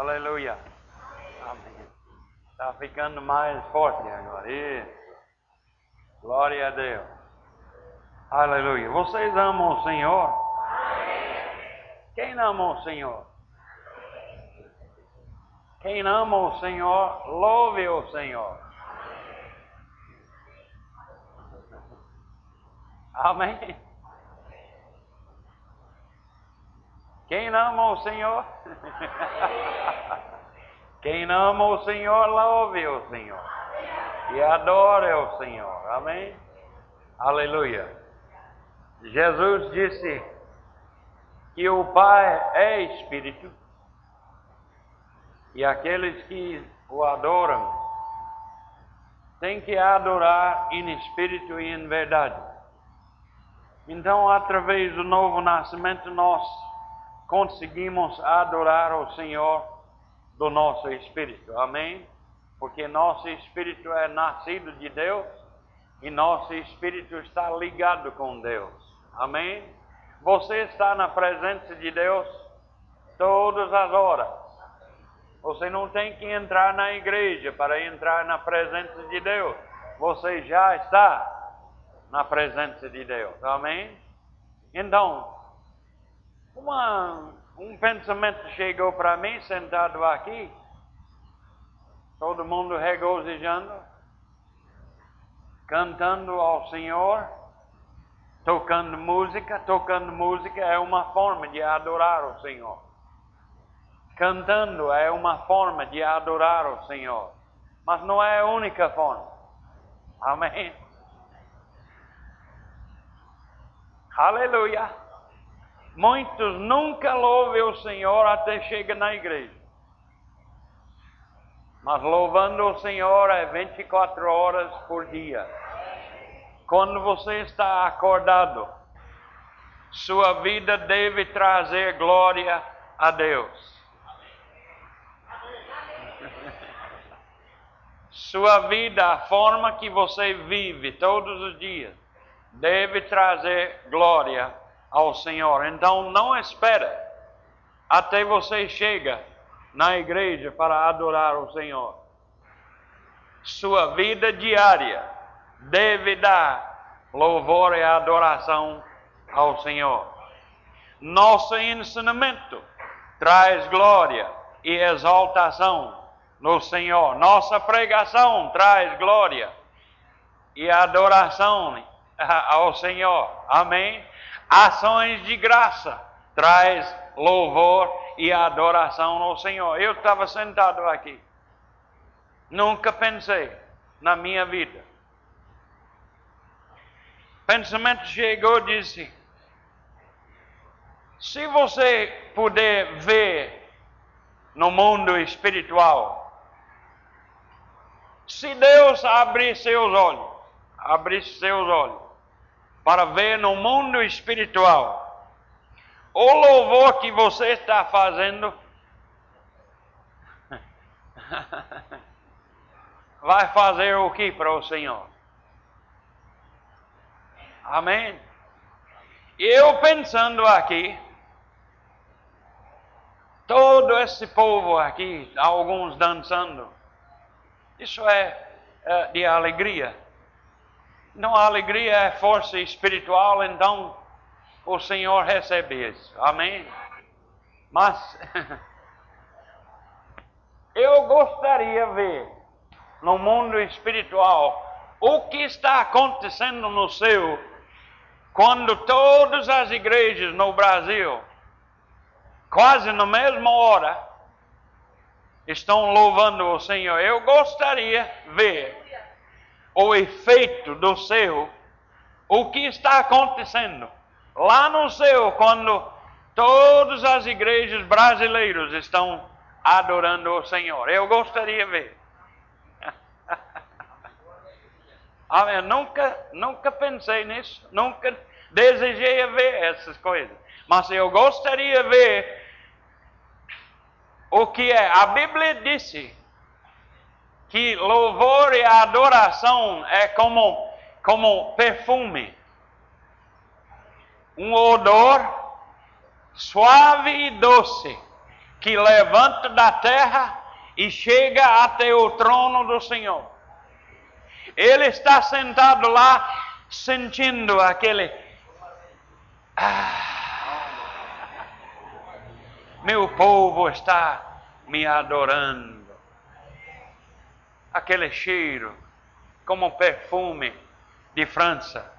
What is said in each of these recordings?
Aleluia. Amém. Está ficando mais forte agora. Isso. Glória a Deus. Aleluia. Vocês amam o Senhor? Quem ama o Senhor? Quem ama o Senhor, louve o Senhor. Amém. Quem ama o Senhor? Quem ama o Senhor, louve o Senhor. E adore o Senhor. Amém? Aleluia. Jesus disse que o Pai é Espírito e aqueles que o adoram têm que adorar em espírito e em verdade. Então, através do novo nascimento, nós conseguimos adorar o Senhor do nosso espírito. Amém? Porque nosso espírito é nascido de Deus e nosso espírito está ligado com Deus. Amém? Você está na presença de Deus todas as horas. Você não tem que entrar na igreja para entrar na presença de Deus. Você já está na presença de Deus. Amém? Então, uma, um pensamento chegou para mim sentado aqui. Todo mundo regozijando, cantando ao Senhor, tocando música. Tocando música é uma forma de adorar o Senhor. Cantando é uma forma de adorar o Senhor, mas não é a única forma. Amém. Aleluia. Muitos nunca louvam o Senhor até chegar na igreja. Mas louvando o Senhor é 24 horas por dia. Quando você está acordado, sua vida deve trazer glória a Deus. Sua vida, a forma que você vive todos os dias, deve trazer glória ao Senhor. Então não espera até você chega na igreja para adorar o Senhor. Sua vida diária deve dar louvor e adoração ao Senhor. Nosso ensinamento traz glória e exaltação no Senhor. Nossa pregação traz glória e adoração ao Senhor. Amém? Ações de graça traz louvor e adoração ao Senhor. Eu estava sentado aqui. Nunca pensei na minha vida. Pensamento chegou e disse: se você puder ver no mundo espiritual se Deus abrir seus olhos, abrir seus olhos para ver no mundo espiritual o louvor que você está fazendo, vai fazer o que para o Senhor? Amém? Eu pensando aqui, todo esse povo aqui, alguns dançando, isso é, é de alegria. Não, a alegria é força espiritual, então o Senhor recebe isso. Amém? Mas eu gostaria de ver no mundo espiritual o que está acontecendo no céu quando todas as igrejas no Brasil, quase na mesma hora, estão louvando o Senhor. Eu gostaria de ver o efeito do céu, o que está acontecendo lá no céu, quando todas as igrejas brasileiras estão adorando o Senhor. Eu gostaria de ver. Amém. Nunca, nunca pensei nisso, nunca desejei ver essas coisas. Mas eu gostaria de ver o que é? A Bíblia disse que louvor e adoração é como, como perfume. Um odor suave e doce que levanta da terra e chega até o trono do Senhor. Ele está sentado lá, sentindo aquele. Ah, meu povo está me adorando. Aquele cheiro, como perfume de França.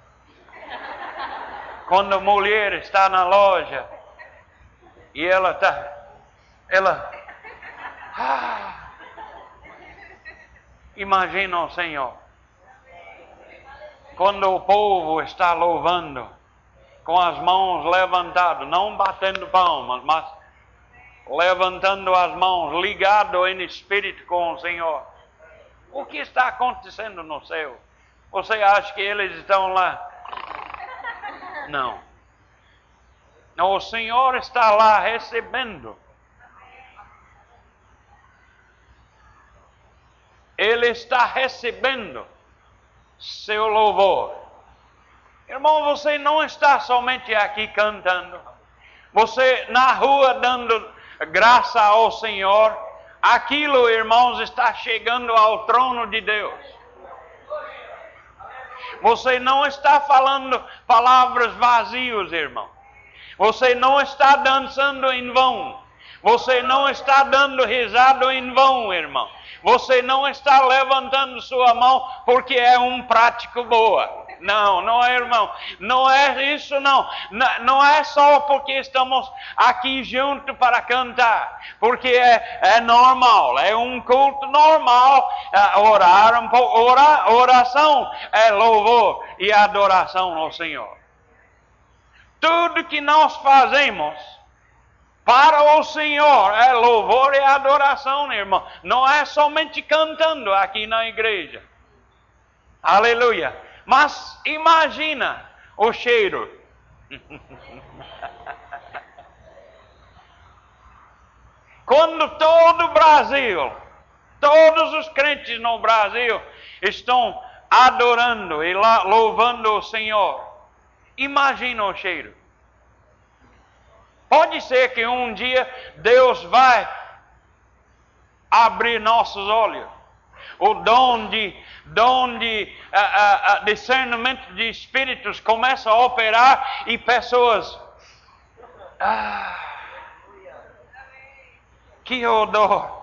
Quando a mulher está na loja e ela está, ela, ah, imagina o Senhor. Quando o povo está louvando, com as mãos levantadas, não batendo palmas, mas levantando as mãos, ligado em espírito com o Senhor. O que está acontecendo no céu? Você acha que eles estão lá? Não. O Senhor está lá recebendo. Ele está recebendo seu louvor. Irmão, você não está somente aqui cantando. Você na rua dando graça ao Senhor. Aquilo, irmãos, está chegando ao trono de Deus. Você não está falando palavras vazias, irmão. Você não está dançando em vão. Você não está dando risada em vão, irmão. Você não está levantando sua mão porque é um prático boa. Não, não é, irmão. Não é isso, não. Não é só porque estamos aqui juntos para cantar. Porque é, é normal, é um culto normal. É, orar, orar, oração é louvor e adoração ao Senhor. Tudo que nós fazemos para o Senhor é louvor e adoração, irmão. Não é somente cantando aqui na igreja. Aleluia. Mas imagina o cheiro. Quando todo o Brasil, todos os crentes no Brasil estão adorando e louvando o Senhor, imagina o cheiro. Pode ser que um dia Deus vai abrir nossos olhos. O dom de, dom de discernimento de espíritos começa a operar e pessoas. Ah, que odor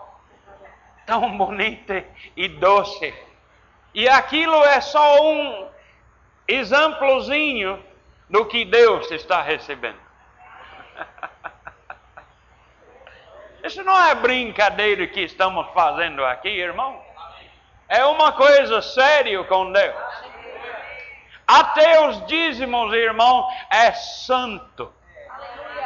tão bonito e doce. E aquilo é só um exemplozinho do que Deus está recebendo. Isso não é brincadeira que estamos fazendo aqui, irmão. É uma coisa séria com Deus. Até os dízimos, irmão, é santo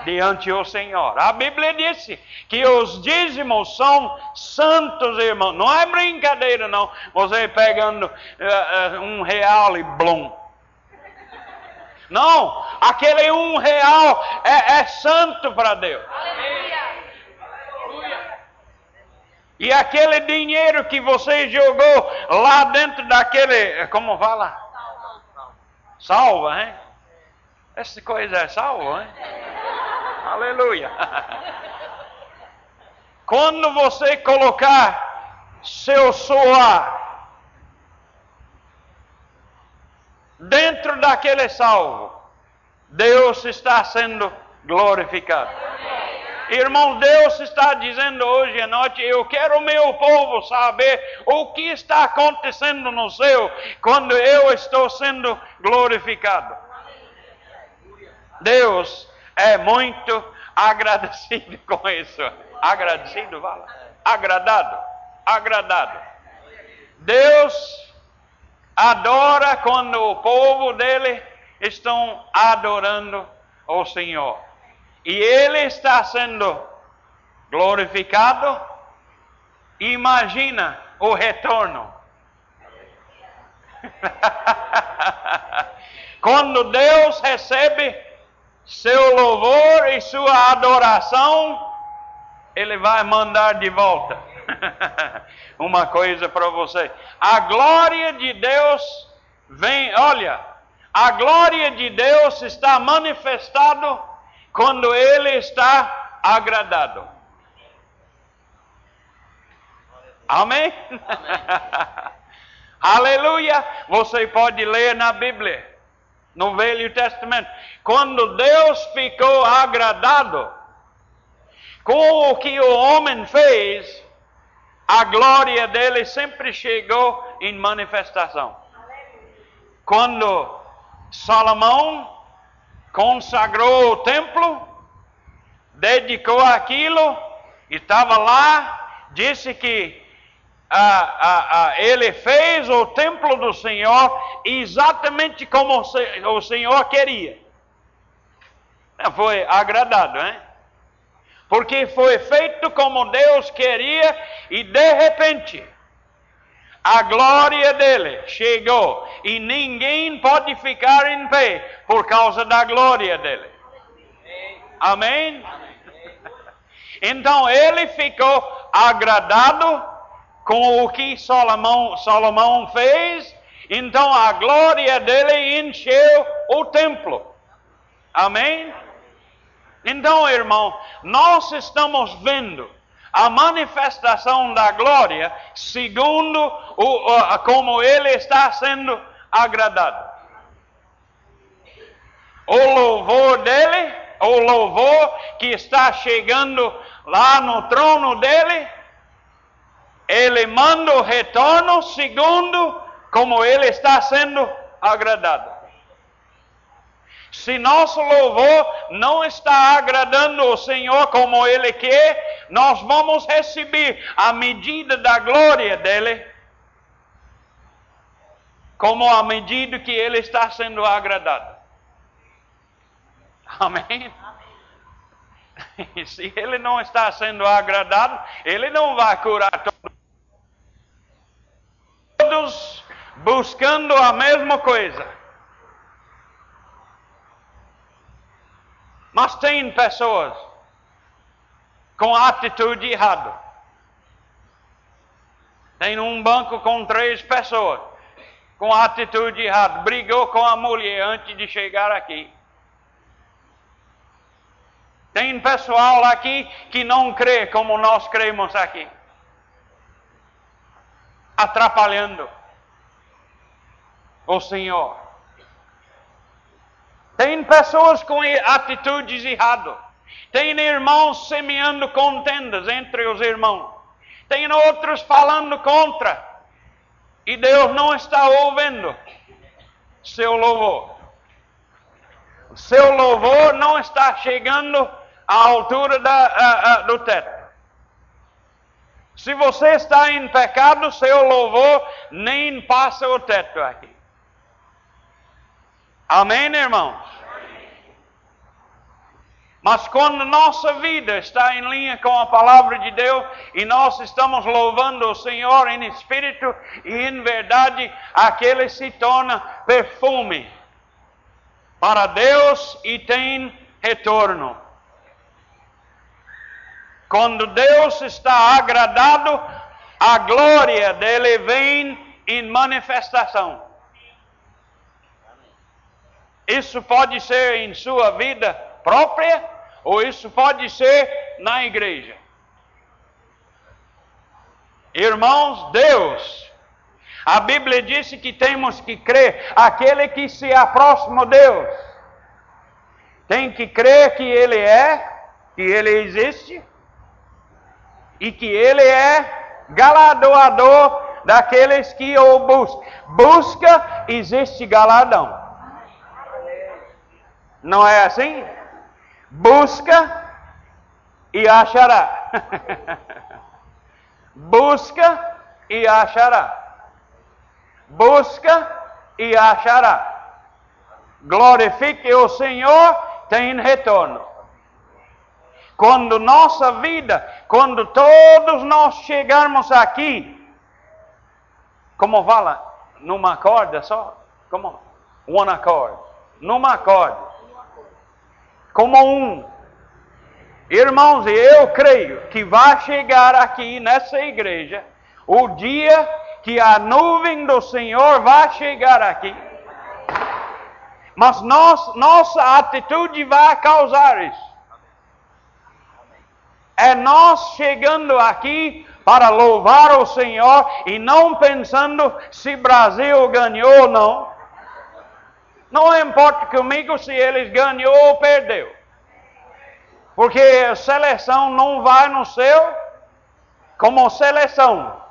diante do Senhor. A Bíblia disse que os dízimos são santos, irmão. Não é brincadeira, não. Você pegando uh, uh, um real e blum. Não, aquele um real é, é santo para Deus. E aquele dinheiro que você jogou lá dentro daquele, como fala? Salva, hein? Essa coisa é salva, hein? Aleluia. Quando você colocar seu suor dentro daquele salvo, Deus está sendo glorificado. Irmão, Deus está dizendo hoje à noite: eu quero o meu povo saber o que está acontecendo no céu quando eu estou sendo glorificado. Deus é muito agradecido com isso. Agradecido, fala. Agradado. Agradado. Deus adora quando o povo dele estão adorando o Senhor. E ele está sendo glorificado. Imagina o retorno. quando Deus recebe seu louvor e sua adoração, ele vai mandar de volta. uma coisa para você. A glória de Deus vem, olha, a glória de Deus está manifestado quando ele está agradado. Amém? Aleluia! Você pode ler na Bíblia, no Velho Testamento. Quando Deus ficou agradado com o que o homem fez, a glória dele sempre chegou em manifestação. Quando Salomão consagrou o templo, dedicou aquilo, estava lá, disse que ah, ah, ah, ele fez o templo do Senhor exatamente como o Senhor queria. Foi agradado, hein? Porque foi feito como Deus queria e de repente a glória dele chegou e ninguém pode ficar em pé por causa da glória dele. Amém? Então ele ficou agradado com o que Salomão, Salomão fez, então a glória dele encheu o templo. Amém? Então, irmão, nós estamos vendo a manifestação da glória segundo o, o, como ele está sendo agradado. O louvor dele, o louvor que está chegando lá no trono dele, ele manda o retorno segundo como ele está sendo agradado. Se nosso louvor não está agradando o Senhor como Ele quer, nós vamos receber a medida da glória dele, como a medida que Ele está sendo agradado. Amém? Se Ele não está sendo agradado, Ele não vai curar todos todos buscando a mesma coisa. Mas tem pessoas com atitude errada. Tem um banco com três pessoas com atitude errada. Brigou com a mulher antes de chegar aqui. Tem pessoal aqui que não crê como nós cremos aqui atrapalhando o Senhor. Tem pessoas com atitudes erradas. Tem irmãos semeando contendas entre os irmãos. Tem outros falando contra. E Deus não está ouvindo seu louvor. Seu louvor não está chegando à altura da, do teto. Se você está em pecado, seu louvor nem passa o teto aqui. Amém, irmãos? Mas quando nossa vida está em linha com a palavra de Deus e nós estamos louvando o Senhor em espírito e em verdade, aquele se torna perfume para Deus e tem retorno. Quando Deus está agradado, a glória dele vem em manifestação. Isso pode ser em sua vida própria, ou isso pode ser na igreja. Irmãos, Deus, a Bíblia disse que temos que crer, aquele que se aproxima de Deus, tem que crer que Ele é, que Ele existe, e que ele é galardoador daqueles que o buscam. Busca, existe galardão. Não é assim? Busca e achará. Busca e achará. Busca e achará. Glorifique o Senhor, tem retorno. Quando nossa vida, quando todos nós chegarmos aqui, como fala, numa corda só, como one accord, numa corda, como um. Irmãos, eu creio que vai chegar aqui nessa igreja o dia que a nuvem do Senhor vai chegar aqui. Mas nós, nossa atitude vai causar isso é nós chegando aqui para louvar o Senhor e não pensando se Brasil ganhou ou não. Não importa comigo se eles ganhou ou perdeu. Porque a seleção não vai no céu como seleção.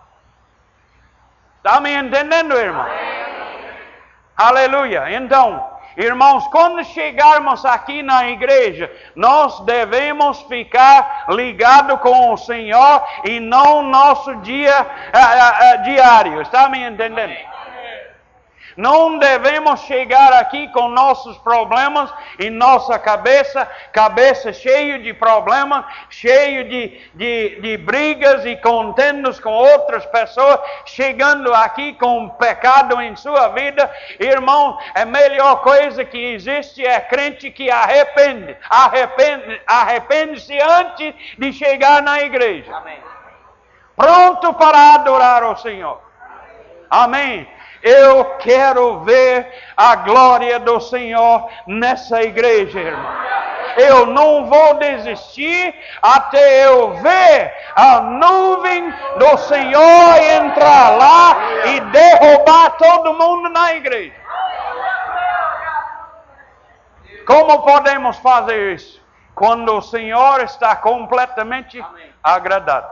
Está me entendendo, irmão? Aleluia. Então, Irmãos, quando chegarmos aqui na igreja, nós devemos ficar ligados com o Senhor e não nosso dia uh, uh, diário. Está me entendendo? Não devemos chegar aqui com nossos problemas em nossa cabeça, cabeça cheia de problemas, cheio de, de, de brigas e contendas com outras pessoas, chegando aqui com pecado em sua vida. Irmão, a melhor coisa que existe é crente que arrepende, arrepende, arrepende-se antes de chegar na igreja. Amém. Pronto para adorar o Senhor. Amém. Eu quero ver a glória do Senhor nessa igreja, irmão. Eu não vou desistir até eu ver a nuvem do Senhor entrar lá e derrubar todo mundo na igreja. Como podemos fazer isso? Quando o Senhor está completamente agradado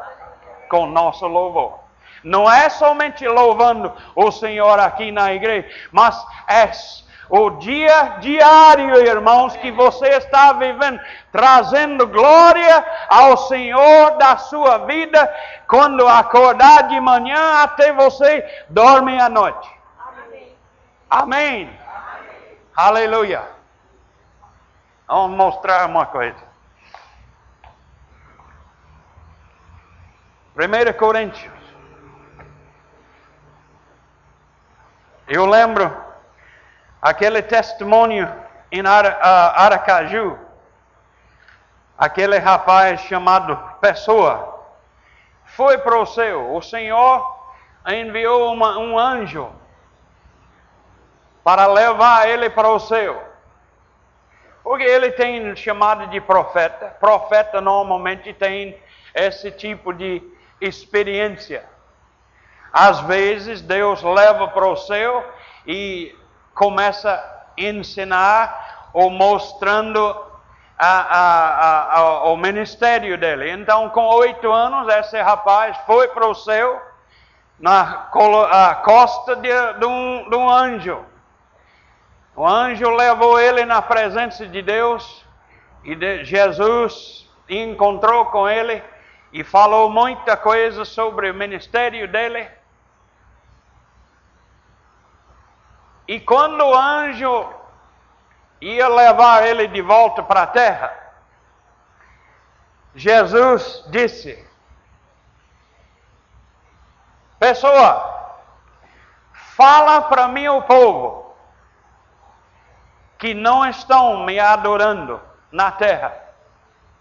com nosso louvor. Não é somente louvando o Senhor aqui na igreja, mas é o dia diário, irmãos, que você está vivendo, trazendo glória ao Senhor da sua vida, quando acordar de manhã até você dorme à noite. Amém. Amém. Amém. Aleluia. Vamos mostrar uma coisa. 1 Coríntios Eu lembro aquele testemunho em Aracaju, aquele rapaz chamado Pessoa, foi para o céu. O Senhor enviou uma, um anjo para levar ele para o céu. Porque ele tem chamado de profeta. Profeta normalmente tem esse tipo de experiência. Às vezes Deus leva para o céu e começa a ensinar ou mostrando a, a, a, o ministério dele. Então, com oito anos, esse rapaz foi para o céu na costa de, de, um, de um anjo. O anjo levou ele na presença de Deus e de Jesus encontrou com ele e falou muita coisa sobre o ministério dele. E quando o anjo ia levar ele de volta para a terra, Jesus disse: Pessoa, fala para mim o povo que não estão me adorando na terra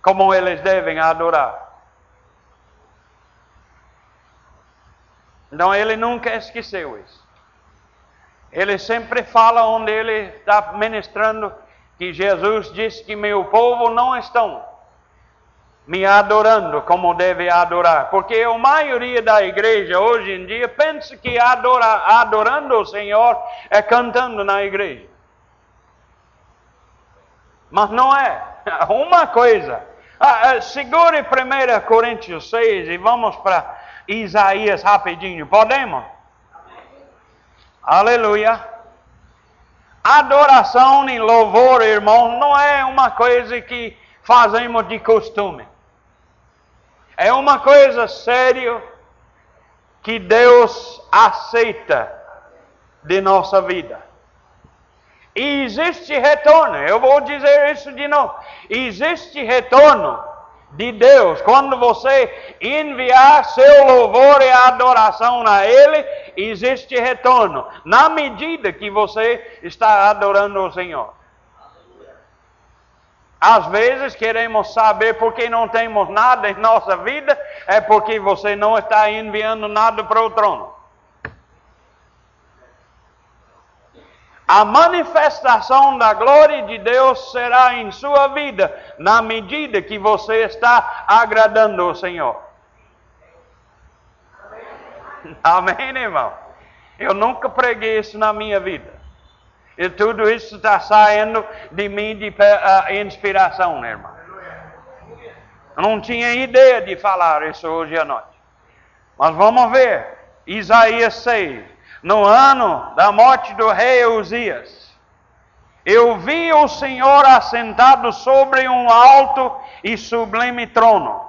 como eles devem adorar. Então ele nunca esqueceu isso. Ele sempre fala onde ele está ministrando que Jesus disse que meu povo não estão me adorando como deve adorar. Porque a maioria da igreja hoje em dia pensa que adora, adorando o Senhor é cantando na igreja. Mas não é. Uma coisa. Ah, ah segure 1 Coríntios 6 e vamos para Isaías rapidinho. Podemos? Aleluia. Adoração e louvor, irmão, não é uma coisa que fazemos de costume. É uma coisa séria que Deus aceita de nossa vida. E existe retorno, eu vou dizer isso de novo. Existe retorno de Deus. Quando você enviar seu louvor e adoração a Ele, existe retorno. Na medida que você está adorando o Senhor. Às vezes queremos saber por que não temos nada em nossa vida, é porque você não está enviando nada para o trono. A manifestação da glória de Deus será em sua vida, na medida que você está agradando o Senhor. Amém, irmão? Eu nunca preguei isso na minha vida. E tudo isso está saindo de mim de inspiração, irmão. Eu não tinha ideia de falar isso hoje à noite. Mas vamos ver. Isaías 6. No ano da morte do rei Uzias, eu vi o Senhor assentado sobre um alto e sublime trono,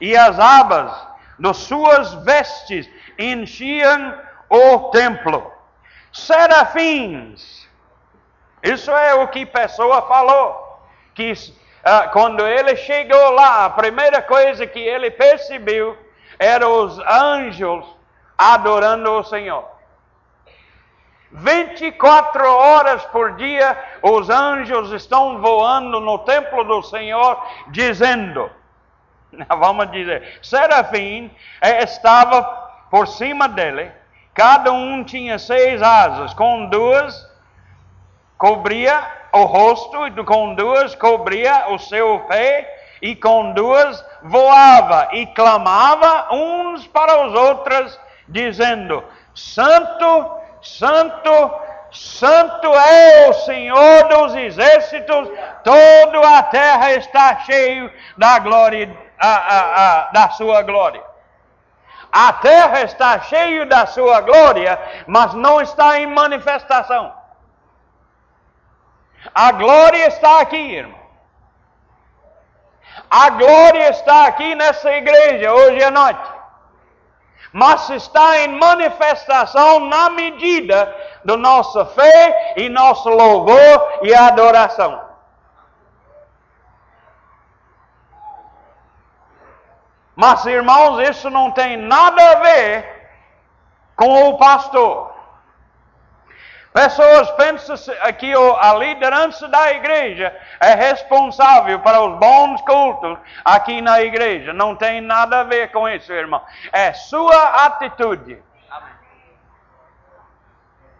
e as abas de suas vestes enchiam o templo. Serafins, isso é o que a pessoa falou, que uh, quando ele chegou lá, a primeira coisa que ele percebeu era os anjos adorando o Senhor. 24 horas por dia os anjos estão voando no templo do Senhor, dizendo, vamos dizer, Serafim eh, estava por cima dele, cada um tinha seis asas, com duas cobria o rosto, e com duas cobria o seu pé, e com duas voava e clamava uns para os outros, dizendo: Santo, Santo, Santo é o Senhor dos exércitos, toda a terra está cheia da glória, a, a, a, da sua glória. A terra está cheia da sua glória, mas não está em manifestação. A glória está aqui, irmão. A glória está aqui nessa igreja hoje à noite. Mas está em manifestação na medida da nossa fé e nosso louvor e adoração. Mas, irmãos, isso não tem nada a ver com o pastor. Pessoas pensam que a liderança da igreja é responsável para os bons cultos aqui na igreja. Não tem nada a ver com isso, irmão. É sua atitude.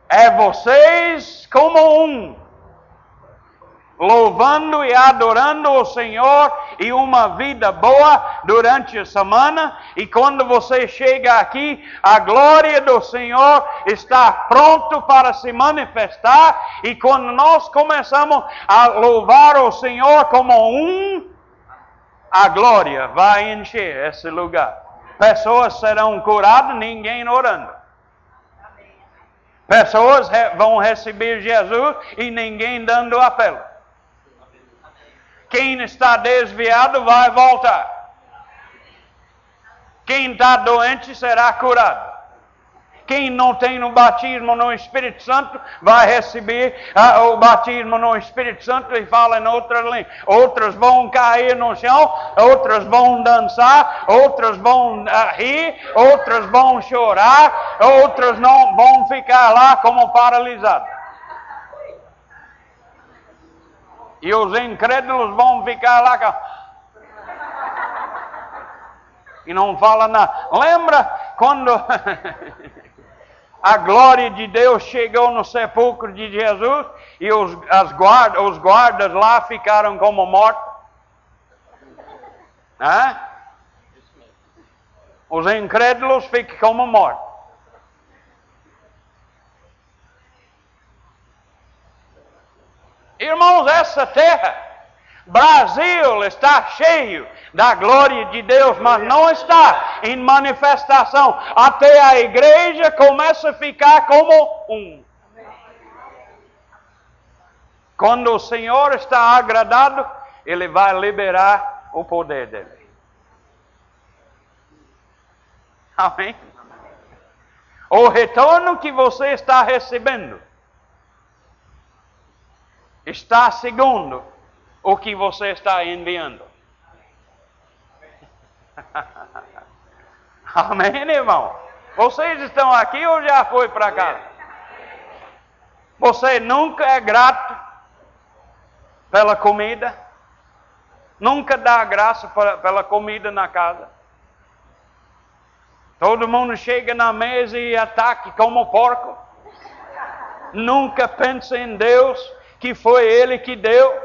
É vocês como um louvando e adorando o Senhor e uma vida boa durante a semana. E quando você chega aqui, a glória do Senhor está pronto para se manifestar. E quando nós começamos a louvar o Senhor como um, a glória vai encher esse lugar. Pessoas serão curadas, ninguém orando. Pessoas vão receber Jesus e ninguém dando apelo. Quem está desviado vai voltar. Quem está doente será curado. Quem não tem o batismo no Espírito Santo vai receber uh, o batismo no Espírito Santo e fala em outra língua. Outras vão cair no chão, outras vão dançar, outras vão uh, rir, outras vão chorar, outras não vão ficar lá como paralisados. E os incrédulos vão ficar lá. E não fala nada. Lembra quando a glória de Deus chegou no sepulcro de Jesus e os, as guarda, os guardas lá ficaram como mortos? Hã? Os incrédulos ficam como mortos. Irmãos, essa terra, Brasil está cheio da glória de Deus, mas não está em manifestação. Até a igreja começa a ficar como um. Quando o Senhor está agradado, Ele vai liberar o poder dele. Amém? O retorno que você está recebendo está segundo o que você está enviando. Amém, irmão? Vocês estão aqui ou já foi para casa? Você nunca é grato pela comida? Nunca dá graça pela comida na casa? Todo mundo chega na mesa e ataca como porco? Nunca pensa em Deus que foi Ele que deu.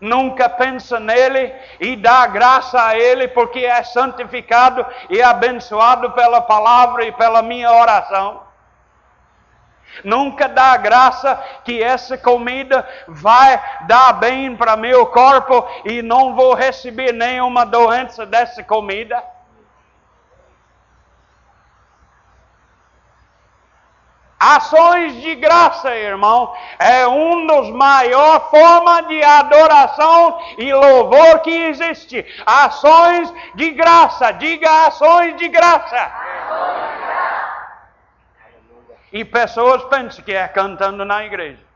nunca pensa nele e dá graça a ele porque é santificado e abençoado pela palavra e pela minha oração. Nunca dá graça que essa comida vai dar bem para meu corpo e não vou receber nenhuma doença dessa comida. Ações de graça, irmão, é um dos maiores formas de adoração e louvor que existe. Ações de graça, diga ações de graça. E pessoas pensam que é cantando na igreja.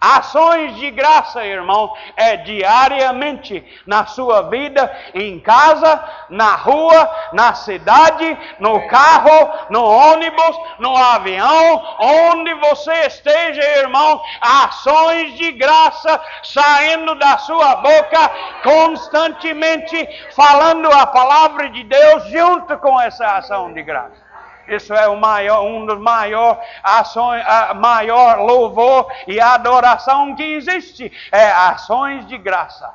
Ações de graça, irmão, é diariamente na sua vida, em casa, na rua, na cidade, no carro, no ônibus, no avião, onde você esteja, irmão, ações de graça saindo da sua boca constantemente, falando a palavra de Deus junto com essa ação de graça. Isso é o maior, um dos maiores ações, maior louvor e adoração que existe. É ações de graça.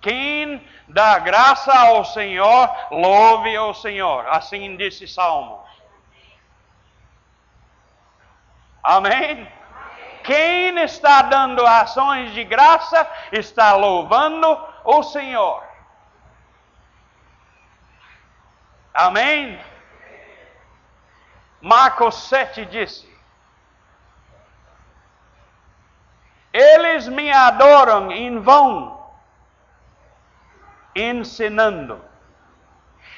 Quem dá graça ao Senhor, louve ao Senhor. Assim disse Salmos. Amém? Quem está dando ações de graça está louvando o Senhor. Amém? Marcos 7 disse: Eles me adoram em vão, ensinando.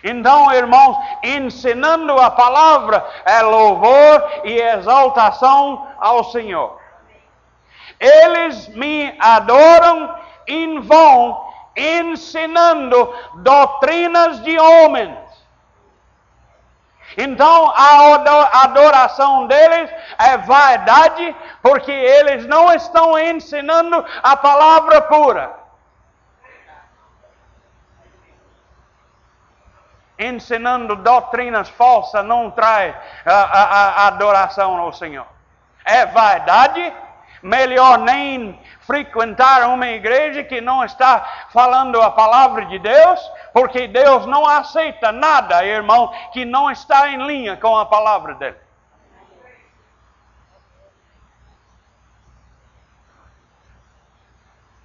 Então, irmãos, ensinando a palavra é louvor e exaltação ao Senhor. Eles me adoram em vão, ensinando doutrinas de homens. Então a adoração deles é vaidade, porque eles não estão ensinando a palavra pura. Ensinando doutrinas falsas não traz a, a, a adoração ao Senhor. É vaidade, melhor nem frequentar uma igreja que não está falando a palavra de Deus, porque Deus não aceita nada, irmão, que não está em linha com a palavra dele.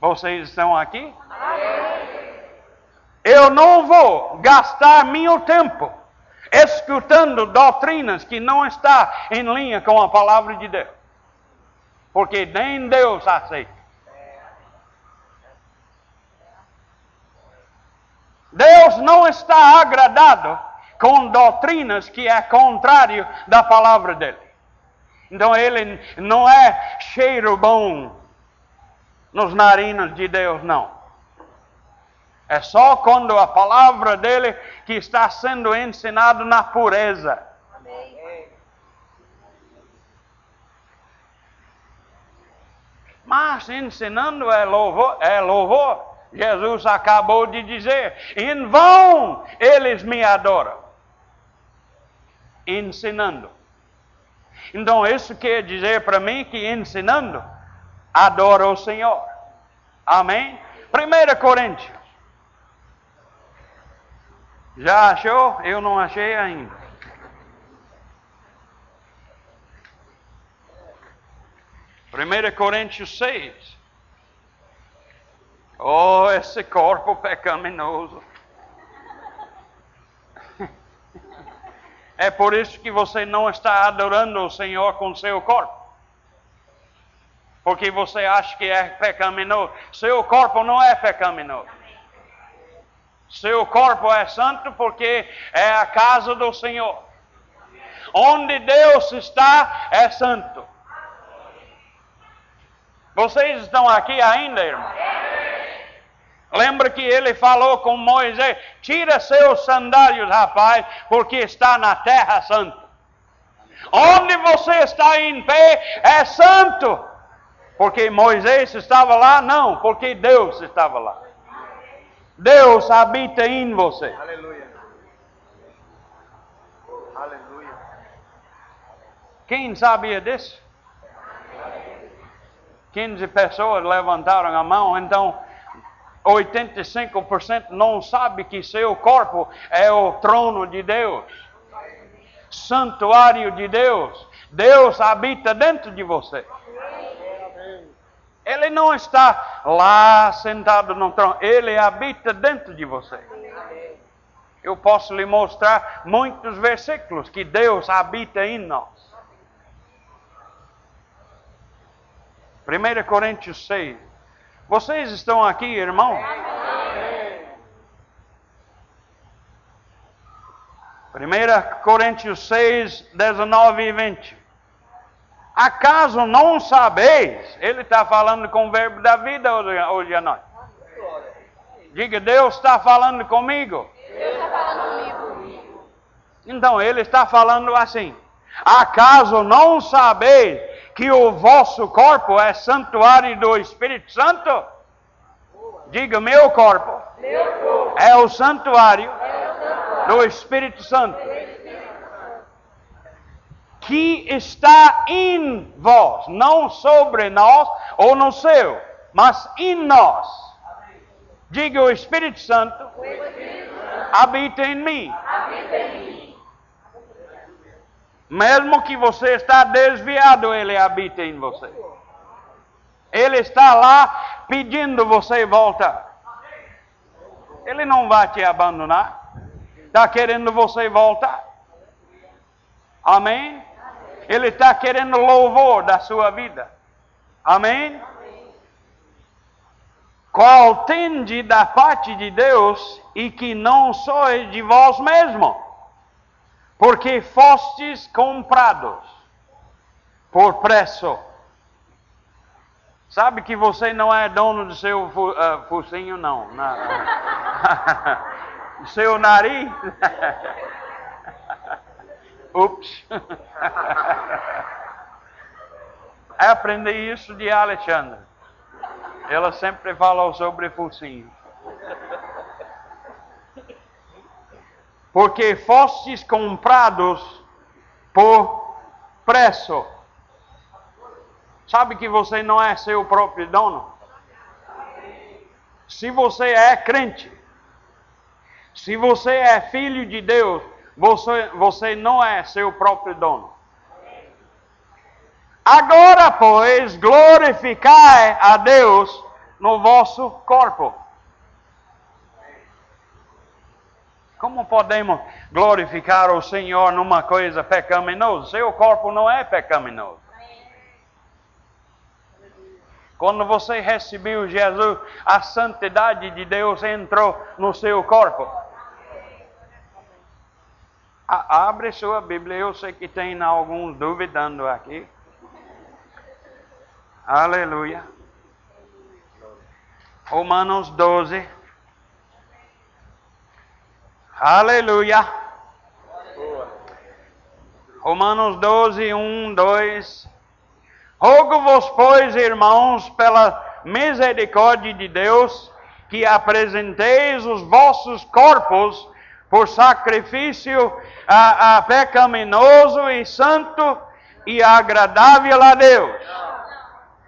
Vocês estão aqui? Eu não vou gastar meu tempo escutando doutrinas que não está em linha com a palavra de Deus. Porque nem Deus aceita. Deus não está agradado com doutrinas que é contrário da palavra dele. Então ele não é cheiro bom nos narinas de Deus, não. É só quando a palavra dele que está sendo ensinado na pureza. Mas ensinando é louvor, é louvor. Jesus acabou de dizer: em vão eles me adoram. Ensinando. Então, isso quer dizer para mim que ensinando, adora o Senhor. Amém? 1 Coríntios. Já achou? Eu não achei ainda. Primeira Coríntios 6. Oh, esse corpo pecaminoso. É por isso que você não está adorando o Senhor com seu corpo. Porque você acha que é pecaminoso. Seu corpo não é pecaminoso. Seu corpo é santo porque é a casa do Senhor. Onde Deus está é santo. Vocês estão aqui ainda, irmão? Lembra que ele falou com Moisés: tira seus sandálios, rapaz, porque está na terra santa. Onde você está em pé é santo. Porque Moisés estava lá? Não, porque Deus estava lá. Deus habita em você. Aleluia. Aleluia. Quem sabia disso? 15 pessoas levantaram a mão, então 85% não sabe que seu corpo é o trono de Deus, santuário de Deus. Deus habita dentro de você. Ele não está lá sentado no trono, ele habita dentro de você. Eu posso lhe mostrar muitos versículos que Deus habita em nós. 1 Coríntios 6. Vocês estão aqui, irmãos? 1 Coríntios 6, 19 e 20. Acaso não sabeis? Ele está falando com o verbo da vida hoje, hoje à noite. Diga, Deus está falando comigo. Deus está falando comigo. Então, ele está falando assim: Acaso não sabeis que o vosso corpo é santuário do Espírito Santo? Diga, meu corpo, meu corpo é o santuário, é o santuário do Espírito Santo que está em vós, não sobre nós ou no seu, mas em nós. Diga o Espírito Santo, o Espírito Santo habita, em habita em mim. Mesmo que você está desviado, ele habita em você. Ele está lá pedindo você voltar. Ele não vai te abandonar. Está querendo você voltar. Amém? Ele está querendo louvor da sua vida. Amém? Qual tende da parte de Deus e que não sois de vós mesmo, porque fostes comprados por preço. Sabe que você não é dono do seu uh, focinho, não. Na, seu nariz. Ups! Aprendi isso de Alexandre. Ela sempre falou sobre focinho. Porque fostes comprados por preço. Sabe que você não é seu próprio dono? Se você é crente, se você é filho de Deus, você, você não é seu próprio dono. Agora, pois, glorificai a Deus no vosso corpo. Como podemos glorificar o Senhor numa coisa pecaminosa? Seu corpo não é pecaminoso. Quando você recebeu Jesus, a santidade de Deus entrou no seu corpo abre sua Bíblia, eu sei que tem alguns duvidando aqui. Aleluia. Romanos 12. Aleluia. Romanos 12, 1, 2. Rogo-vos, pois, irmãos, pela misericórdia de Deus, que apresenteis os vossos corpos por sacrifício a, a pecaminoso e santo e agradável a Deus.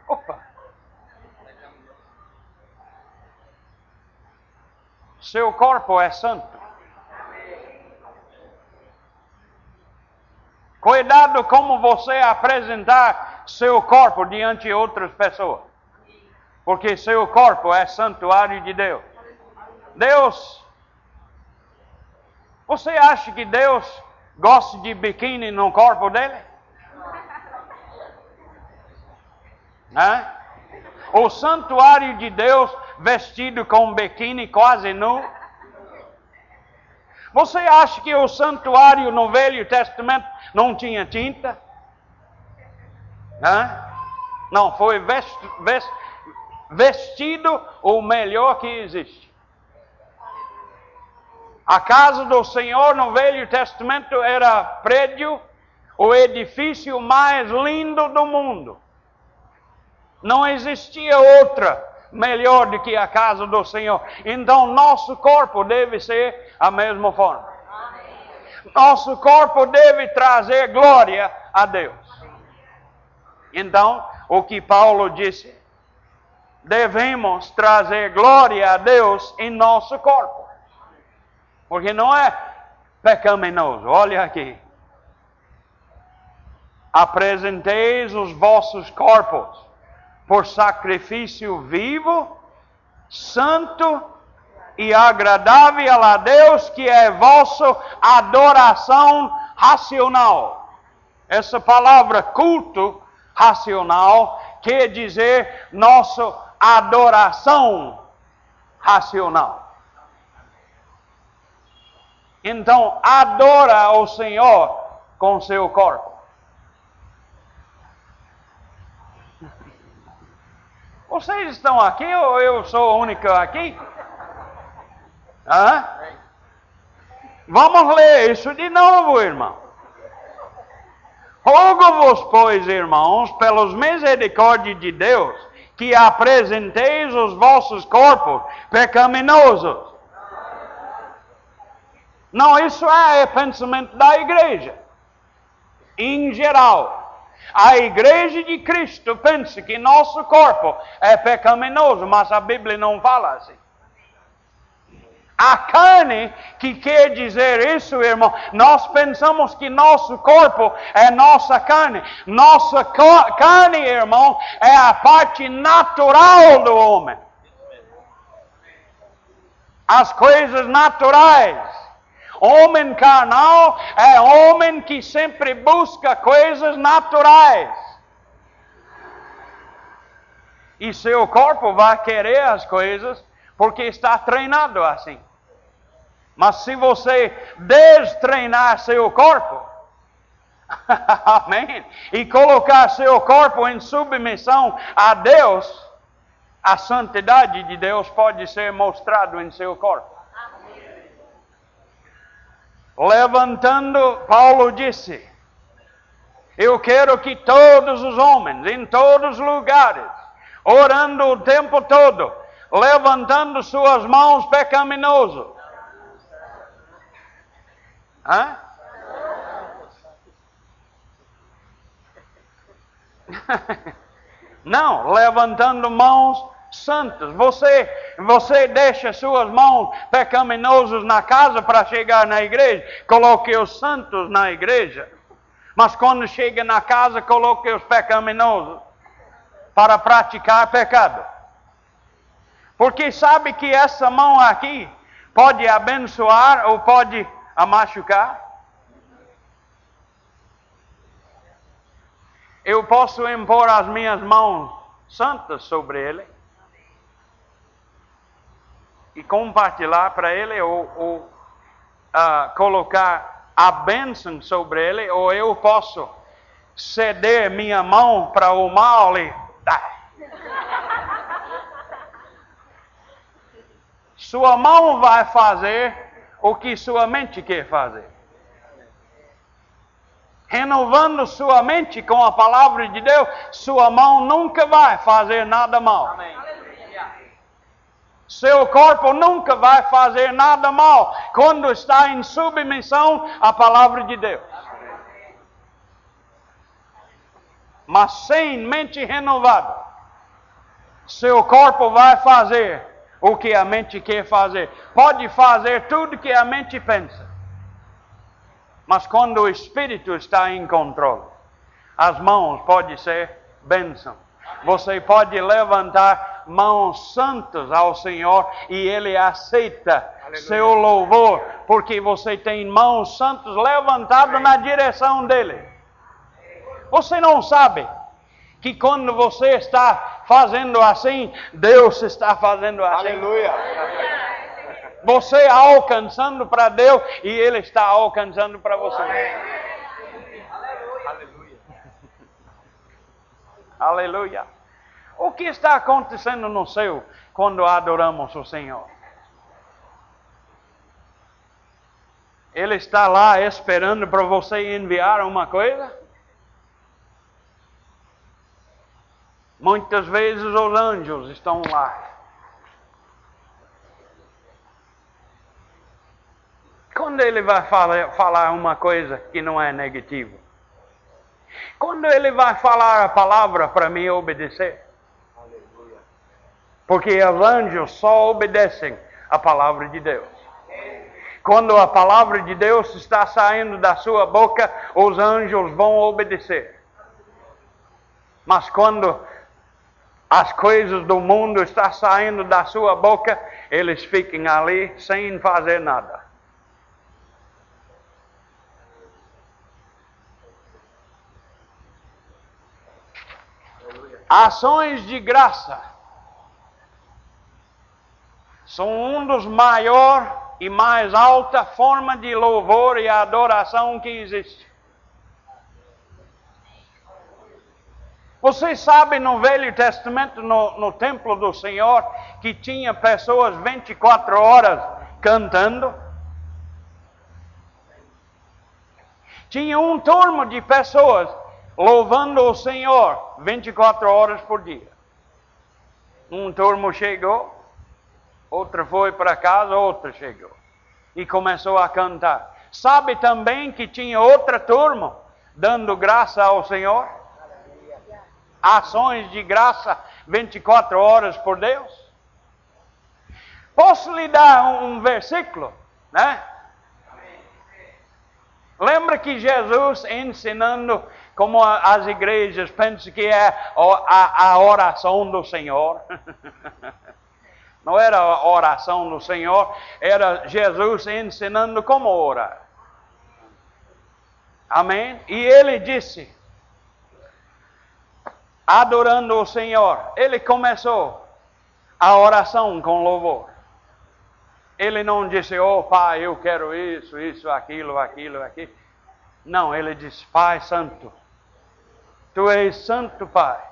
Opa! Seu corpo é santo. Cuidado como você apresentar seu corpo diante de outras pessoas. Porque seu corpo é santuário de Deus. Deus você acha que Deus gosta de biquíni no corpo dele? Né? O santuário de Deus vestido com biquíni quase nu? Você acha que o santuário no Velho Testamento não tinha tinta? Né? Não, foi vestido o melhor que existe. A casa do Senhor no Velho Testamento era prédio, o edifício mais lindo do mundo. Não existia outra melhor do que a casa do Senhor. Então, nosso corpo deve ser a mesma forma. Nosso corpo deve trazer glória a Deus. Então, o que Paulo disse. Devemos trazer glória a Deus em nosso corpo. Porque não é pecaminoso. Olha aqui. Apresenteis os vossos corpos por sacrifício vivo, santo e agradável a Deus, que é vossa adoração racional. Essa palavra culto racional quer dizer nossa adoração racional. Então, adora o Senhor com seu corpo. Vocês estão aqui ou eu sou o único aqui? Vamos ler isso de novo, irmão. Rogo-vos, pois, irmãos, pelos misericórdias de Deus, que apresenteis os vossos corpos pecaminosos. Não, isso é pensamento da igreja. Em geral. A igreja de Cristo pensa que nosso corpo é pecaminoso, mas a Bíblia não fala assim. A carne, que quer dizer isso, irmão, nós pensamos que nosso corpo é nossa carne. Nossa carne, irmão, é a parte natural do homem. As coisas naturais. Homem carnal é homem que sempre busca coisas naturais. E seu corpo vai querer as coisas porque está treinado assim. Mas se você destreinar seu corpo, amém, e colocar seu corpo em submissão a Deus, a santidade de Deus pode ser mostrado em seu corpo. Levantando, Paulo disse: Eu quero que todos os homens, em todos os lugares, orando o tempo todo, levantando suas mãos pecaminosas. Hã? Não, levantando mãos santas. Você, você deixa suas mãos pecaminosas na casa para chegar na igreja. Coloque os santos na igreja. Mas quando chega na casa, coloque os pecaminosos para praticar pecado. Porque sabe que essa mão aqui pode abençoar ou pode machucar? Eu posso impor as minhas mãos santas sobre ele e compartilhar para ele ou, ou uh, colocar a bênção sobre ele, ou eu posso ceder minha mão para o mal e dar. Sua mão vai fazer o que sua mente quer fazer. Renovando sua mente com a palavra de Deus, sua mão nunca vai fazer nada mal. Amém. Seu corpo nunca vai fazer nada mal quando está em submissão à palavra de Deus. Mas sem mente renovada, seu corpo vai fazer o que a mente quer fazer. Pode fazer tudo que a mente pensa. Mas quando o espírito está em controle, as mãos podem ser bênção. Você pode levantar mãos santas ao Senhor e Ele aceita Aleluia. seu louvor, porque você tem mãos santas levantadas na direção dele. Você não sabe que quando você está fazendo assim, Deus está fazendo assim. Aleluia. Você alcançando para Deus e Ele está alcançando para você. Aleluia. Aleluia. O que está acontecendo no céu quando adoramos o Senhor? Ele está lá esperando para você enviar uma coisa? Muitas vezes os anjos estão lá. Quando ele vai falar, falar uma coisa que não é negativa? Quando ele vai falar a palavra para mim obedecer? Porque os anjos só obedecem a palavra de Deus. Quando a palavra de Deus está saindo da sua boca, os anjos vão obedecer. Mas quando as coisas do mundo estão saindo da sua boca, eles ficam ali sem fazer nada. Ações de graça são um dos maiores e mais alta forma de louvor e adoração que existe. Vocês sabem no Velho Testamento, no, no templo do Senhor, que tinha pessoas 24 horas cantando? Tinha um turno de pessoas louvando o Senhor 24 horas por dia. Um turno chegou, outra foi para casa, outra chegou. E começou a cantar. Sabe também que tinha outra turma dando graça ao Senhor? Ações de graça 24 horas por Deus? Posso lhe dar um, versículo, né? Lembra que Jesus ensinando como as igrejas pensam que é a, a oração do Senhor? Não era a oração do Senhor, era Jesus ensinando como orar. Amém? E ele disse, adorando o Senhor, ele começou a oração com louvor. Ele não disse, oh Pai, eu quero isso, isso, aquilo, aquilo, aquilo. Não, ele disse, Pai Santo, Tu és Santo Pai.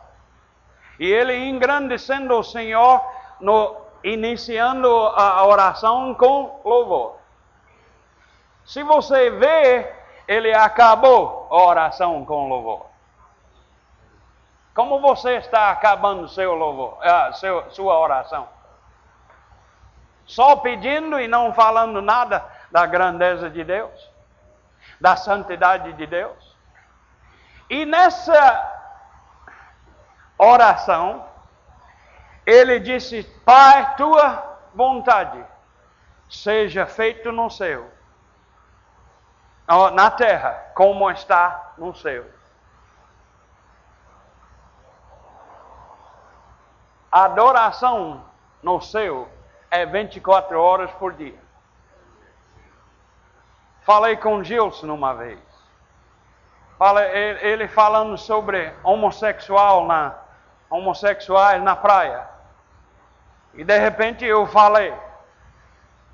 E ele engrandecendo o Senhor no iniciando a oração com louvor. Se você vê, ele acabou a oração com louvor. Como você está acabando seu louvor, uh, seu, sua oração? Só pedindo e não falando nada da grandeza de Deus, da santidade de Deus. E nessa oração, ele disse: Pai, tua vontade seja feito no céu, na terra, como está no céu. Adoração no céu é 24 horas por dia. Falei com Gilson uma vez. Ele falando sobre homossexual na, homossexuais na praia. E de repente eu falei: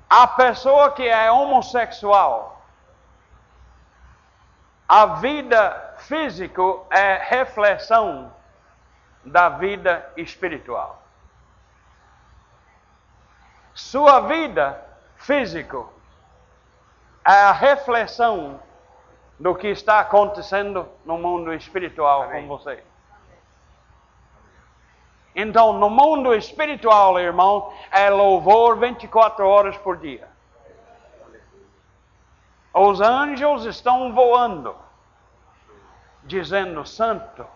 a pessoa que é homossexual, a vida física é reflexão da vida espiritual. Sua vida física é a reflexão do que está acontecendo no mundo espiritual Amém. com você. Então, no mundo espiritual, irmão, é louvor 24 horas por dia. Os anjos estão voando, dizendo: Santo,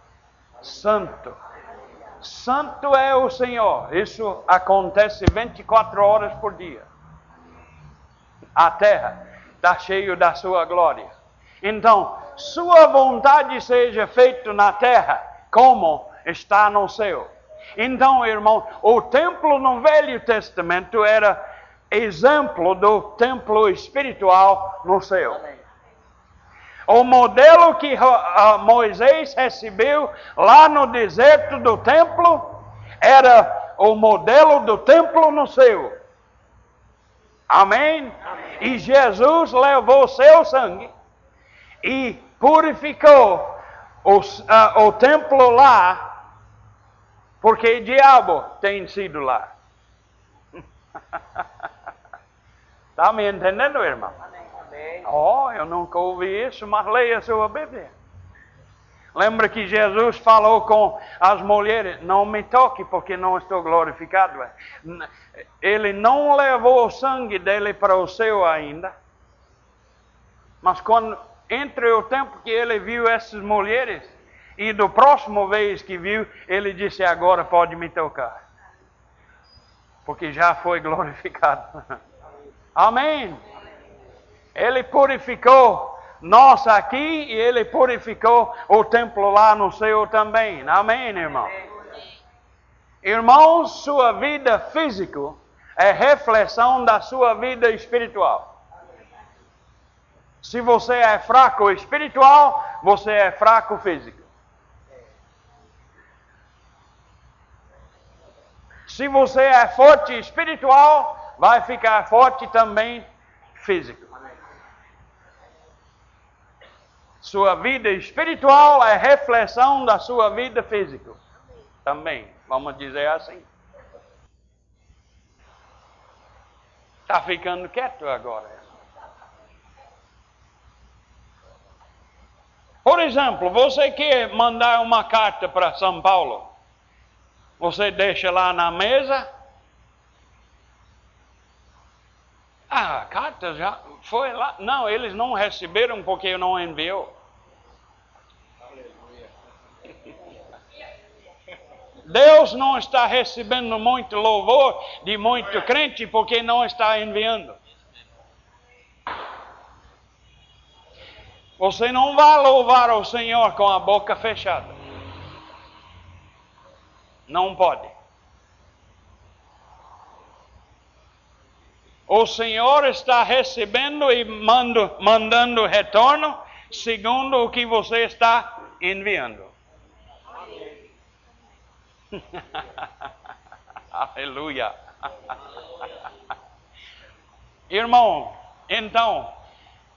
Santo, Santo é o Senhor. Isso acontece 24 horas por dia. A terra está cheia da sua glória. Então, sua vontade seja feita na terra, como está no céu. Então, irmão, o templo no Velho Testamento era exemplo do templo espiritual no céu. O modelo que Moisés recebeu lá no deserto do templo era o modelo do templo no céu. Amém? Amém. E Jesus levou seu sangue e purificou o, uh, o templo lá porque diabo tem sido lá. Está me entendendo, irmão? Oh, eu nunca ouvi isso, mas leia a sua Bíblia. Lembra que Jesus falou com as mulheres: Não me toque, porque não estou glorificado. Ele não levou o sangue dele para o céu ainda. Mas quando, entre o tempo que ele viu essas mulheres, E do próximo vez que viu, ele disse: Agora pode me tocar. Porque já foi glorificado. Amém. Ele purificou nós aqui e ele purificou o templo lá no céu também. Amém, irmão? Irmãos, sua vida física é reflexão da sua vida espiritual. Se você é fraco espiritual, você é fraco físico. Se você é forte espiritual, vai ficar forte também físico. Sua vida espiritual é reflexão da sua vida física. Também, vamos dizer assim. Está ficando quieto agora. Por exemplo, você quer mandar uma carta para São Paulo? Você deixa lá na mesa. Ah, a carta já foi lá. Não, eles não receberam porque eu não enviou. Deus não está recebendo muito louvor de muito crente porque não está enviando. Você não vai louvar o Senhor com a boca fechada. Não pode. O Senhor está recebendo e mando, mandando retorno segundo o que você está enviando. Aleluia. Irmão, então,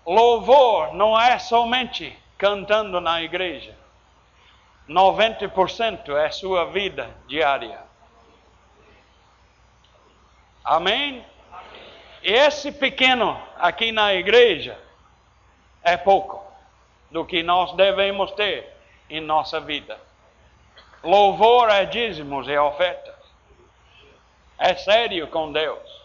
louvor não é somente cantando na igreja. 90% é sua vida diária. Amém? E esse pequeno aqui na igreja é pouco do que nós devemos ter em nossa vida. Louvor é dízimos e ofertas. É sério com Deus.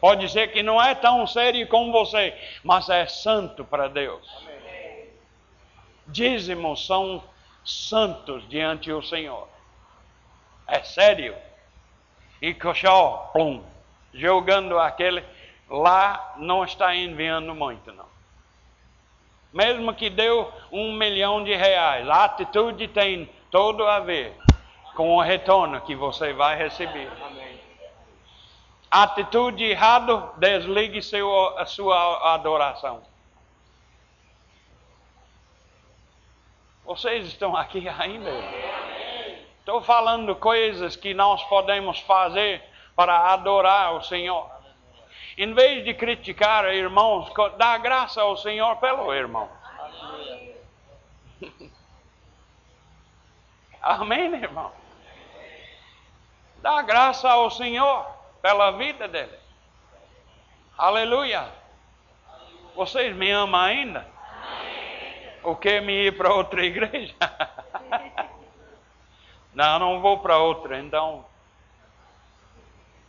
Pode ser que não é tão sério com você, mas é santo para Deus. Dízimos são santos diante do Senhor. É sério. E coxó, plum, jogando aquele lá não está enviando muito, não. Mesmo que deu um milhão de reais, a atitude tem todo a ver com o retorno que você vai receber. Amém. Atitude errada, desligue seu, a sua adoração. Vocês estão aqui ainda? Estou falando coisas que nós podemos fazer para adorar o Senhor. Em vez de criticar irmãos, dá graça ao Senhor pelo irmão. Amém, irmão? Dá graça ao Senhor pela vida dele. Aleluia. Vocês me amam ainda? O que me ir para outra igreja? não, não vou para outra, então.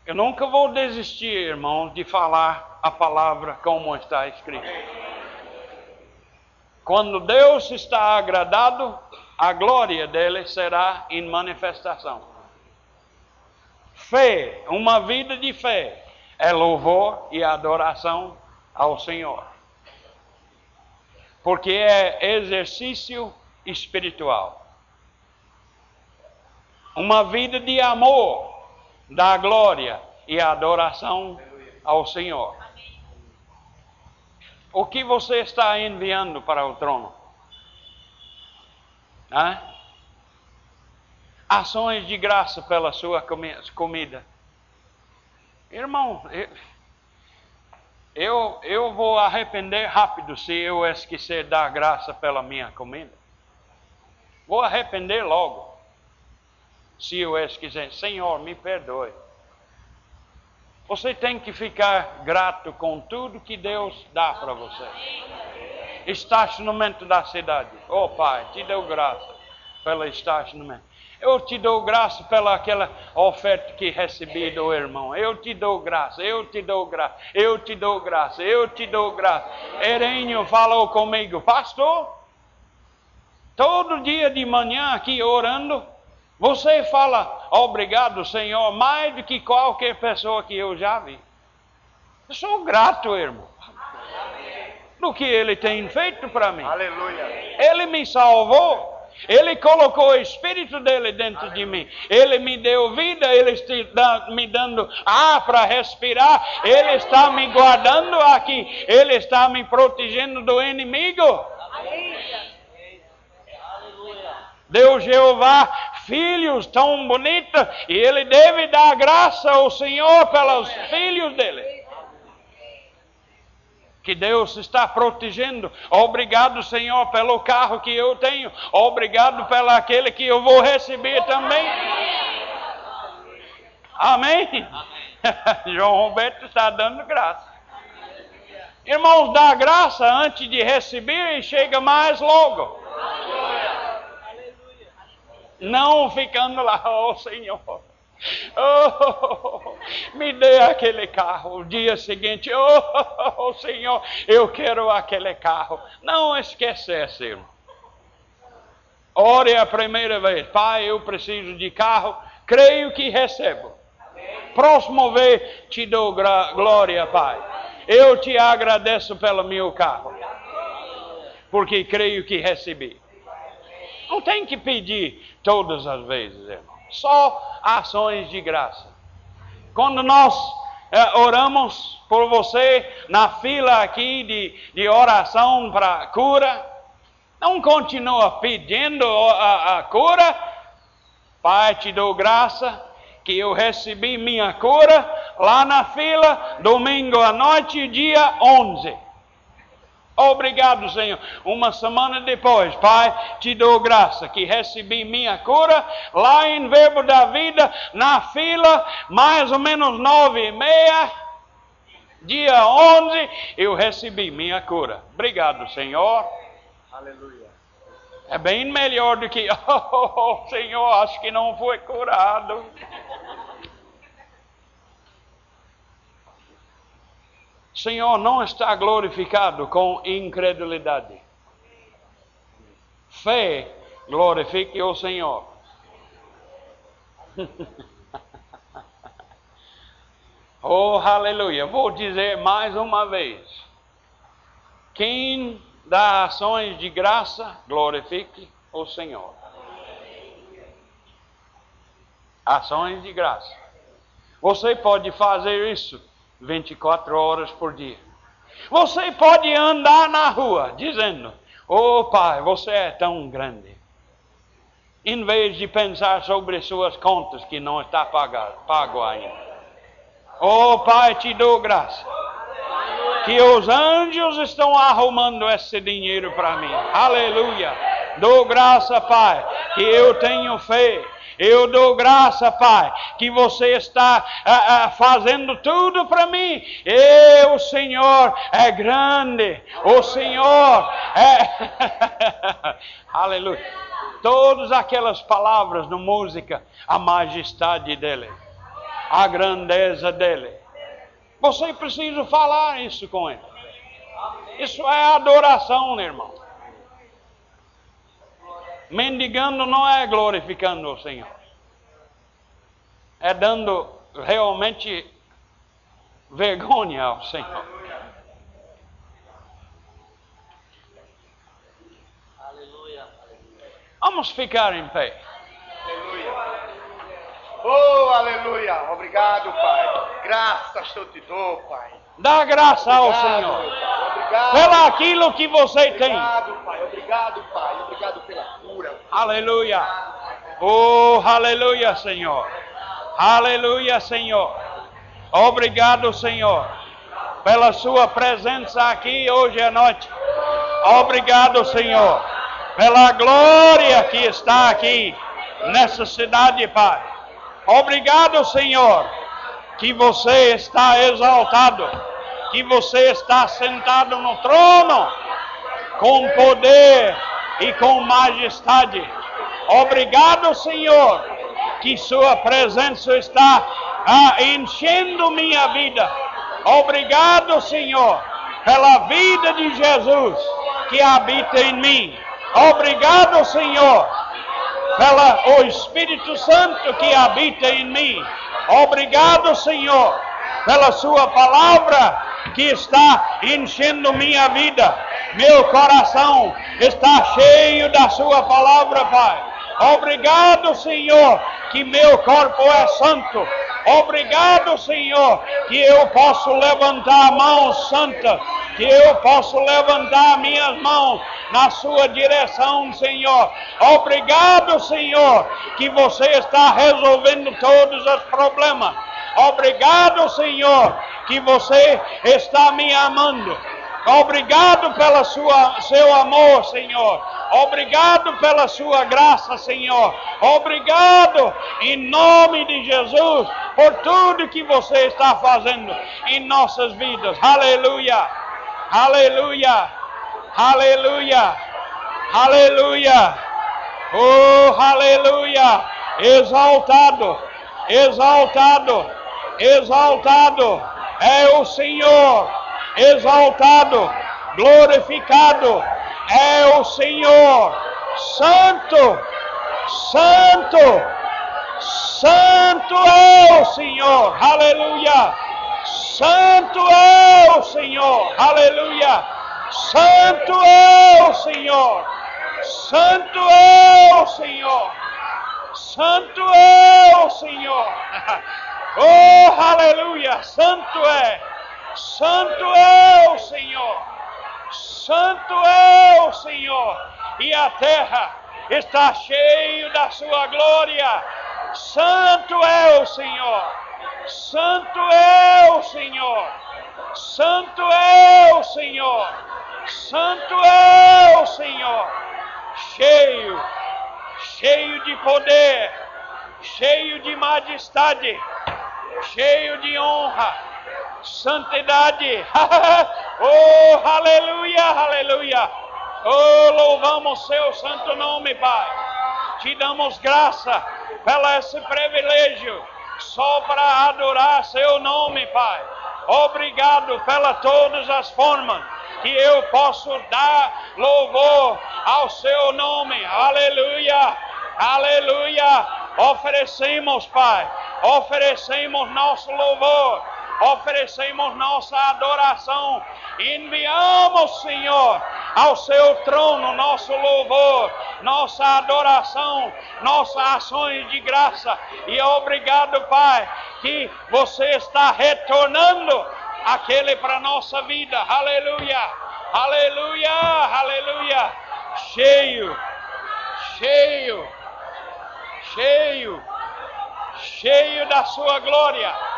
Eu nunca vou desistir, irmãos, de falar a palavra como está escrito. Quando Deus está agradado, a glória dele será em manifestação. Fé, uma vida de fé, é louvor e adoração ao Senhor porque é exercício espiritual. Uma vida de amor, da glória e adoração ao Senhor. O que você está enviando para o trono? Hã? Ações de graça pela sua comida. Irmão, eu, eu vou arrepender rápido se eu esquecer dar graça pela minha comida. Vou arrepender logo. Se eu esquecer, Senhor, me perdoe. Você tem que ficar grato com tudo que Deus dá para você. Estacionamento da cidade. Oh Pai, te deu graça pelo estacionamento. Eu te dou graça pela aquela oferta que recebi do irmão. Eu te dou graça, eu te dou graça, eu te dou graça, eu te dou graça. Erênio falou comigo, pastor, todo dia de manhã aqui orando, você fala obrigado, Senhor, mais do que qualquer pessoa que eu já vi. Eu sou grato, irmão, do que Ele tem feito para mim. Aleluia. Ele me salvou. Ele colocou o Espírito dele dentro de mim. Ele me deu vida, Ele está me dando ar para respirar. Ele está me guardando aqui. Ele está me protegendo do inimigo. Deus Jeová, filhos tão bonitos, e Ele deve dar graça ao Senhor pelos filhos dele que Deus está protegendo. Obrigado, Senhor, pelo carro que eu tenho. Obrigado pelo aquele que eu vou receber também. Amém? Amém. João Roberto está dando graça. Irmãos, dá graça antes de receber e chega mais logo. Não ficando lá, oh Senhor. Oh, me dê aquele carro. O dia seguinte, oh, oh, Senhor, eu quero aquele carro. Não esquecesse. Ore a primeira vez, Pai, eu preciso de carro, creio que recebo. Próximo vez te dou glória, Pai. Eu te agradeço pelo meu carro, porque creio que recebi. Não tem que pedir todas as vezes, irmão só ações de graça. Quando nós é, oramos por você na fila aqui de, de oração para cura, não continua pedindo a, a cura. Pai, te dou graça que eu recebi minha cura lá na fila, domingo à noite, dia 11. Obrigado, Senhor. Uma semana depois, Pai, te dou graça que recebi minha cura lá em Verbo da Vida, na fila, mais ou menos nove e meia, dia onze, eu recebi minha cura. Obrigado, Senhor. Aleluia. É bem melhor do que, oh, Senhor, acho que não foi curado. Senhor não está glorificado com incredulidade. Fé glorifique o Senhor. oh, aleluia. Vou dizer mais uma vez. Quem dá ações de graça, glorifique o Senhor. Ações de graça. Você pode fazer isso 24 horas por dia. Você pode andar na rua dizendo: Oh Pai, você é tão grande. Em vez de pensar sobre suas contas que não está pagado, pago ainda. Oh Pai, te dou graça. Que os anjos estão arrumando esse dinheiro para mim. Aleluia. Dou graça, Pai, que eu tenho fé eu dou graça, Pai, que você está ah, ah, fazendo tudo para mim. E o Senhor é grande. O Senhor é. Aleluia. Todas aquelas palavras na música, a majestade dele, a grandeza dele. Você precisa falar isso com ele. Isso é adoração, irmão. Mendigando não é glorificando o Senhor. É dando realmente vergonha ao Senhor. Aleluia. Vamos ficar em pé. Aleluia. Oh, aleluia. Obrigado, Pai. Graças eu te dou, Pai. Dá graça ao Senhor. Obrigado. Pelo aquilo que você tem. Obrigado, Pai. Obrigado, Pai. Obrigado pela cura. Aleluia. Oh, aleluia, Senhor. Aleluia, Senhor. Obrigado, Senhor, pela sua presença aqui hoje à noite. Obrigado, Senhor, pela glória que está aqui nessa cidade, Pai. Obrigado, Senhor, que você está exaltado, que você está sentado no trono com poder e com majestade. Obrigado, Senhor, que Sua presença está ah, enchendo minha vida. Obrigado, Senhor, pela vida de Jesus que habita em mim. Obrigado, Senhor, pelo Espírito Santo que habita em mim. Obrigado, Senhor, pela Sua palavra que está enchendo minha vida. Meu coração está cheio da Sua palavra, Pai. Obrigado, Senhor, que meu corpo é santo. Obrigado, Senhor, que eu posso levantar a mão santa, que eu posso levantar minhas mãos na sua direção, Senhor. Obrigado, Senhor, que você está resolvendo todos os problemas. Obrigado, Senhor, que você está me amando. Obrigado sua seu amor, Senhor. Obrigado pela sua graça, Senhor. Obrigado em nome de Jesus por tudo que você está fazendo em nossas vidas. Aleluia. Aleluia. Aleluia. Aleluia. Oh, aleluia. Exaltado. Exaltado. Exaltado é o Senhor. Exaltado, glorificado é o Senhor. Santo, Santo, Santo é o Senhor. Aleluia. Santo é o Senhor. Aleluia. Santo é o Senhor. Santo é o Senhor. Santo é o Senhor. Oh, Santo é. Santo é o Senhor. Santo é o Senhor. E a terra está cheia da sua glória. Santo é o Senhor. Santo é o Senhor. Santo é o Senhor. Santo é o Senhor. Cheio, cheio de poder, cheio de majestade, cheio de honra, santidade. oh, aleluia, aleluia. Oh, louvamos seu santo nome, Pai. Te damos graça pelo esse privilégio só para adorar seu nome, Pai. Obrigado pela todas as formas que eu posso dar louvor ao seu nome. Aleluia. Aleluia. Oferecemos, Pai. Oferecemos nosso louvor oferecemos nossa adoração, enviamos, Senhor, ao seu trono nosso louvor, nossa adoração, nossas ações de graça. E obrigado, Pai, que você está retornando aquele para nossa vida. Aleluia, aleluia, aleluia. Cheio, cheio, cheio, cheio da sua glória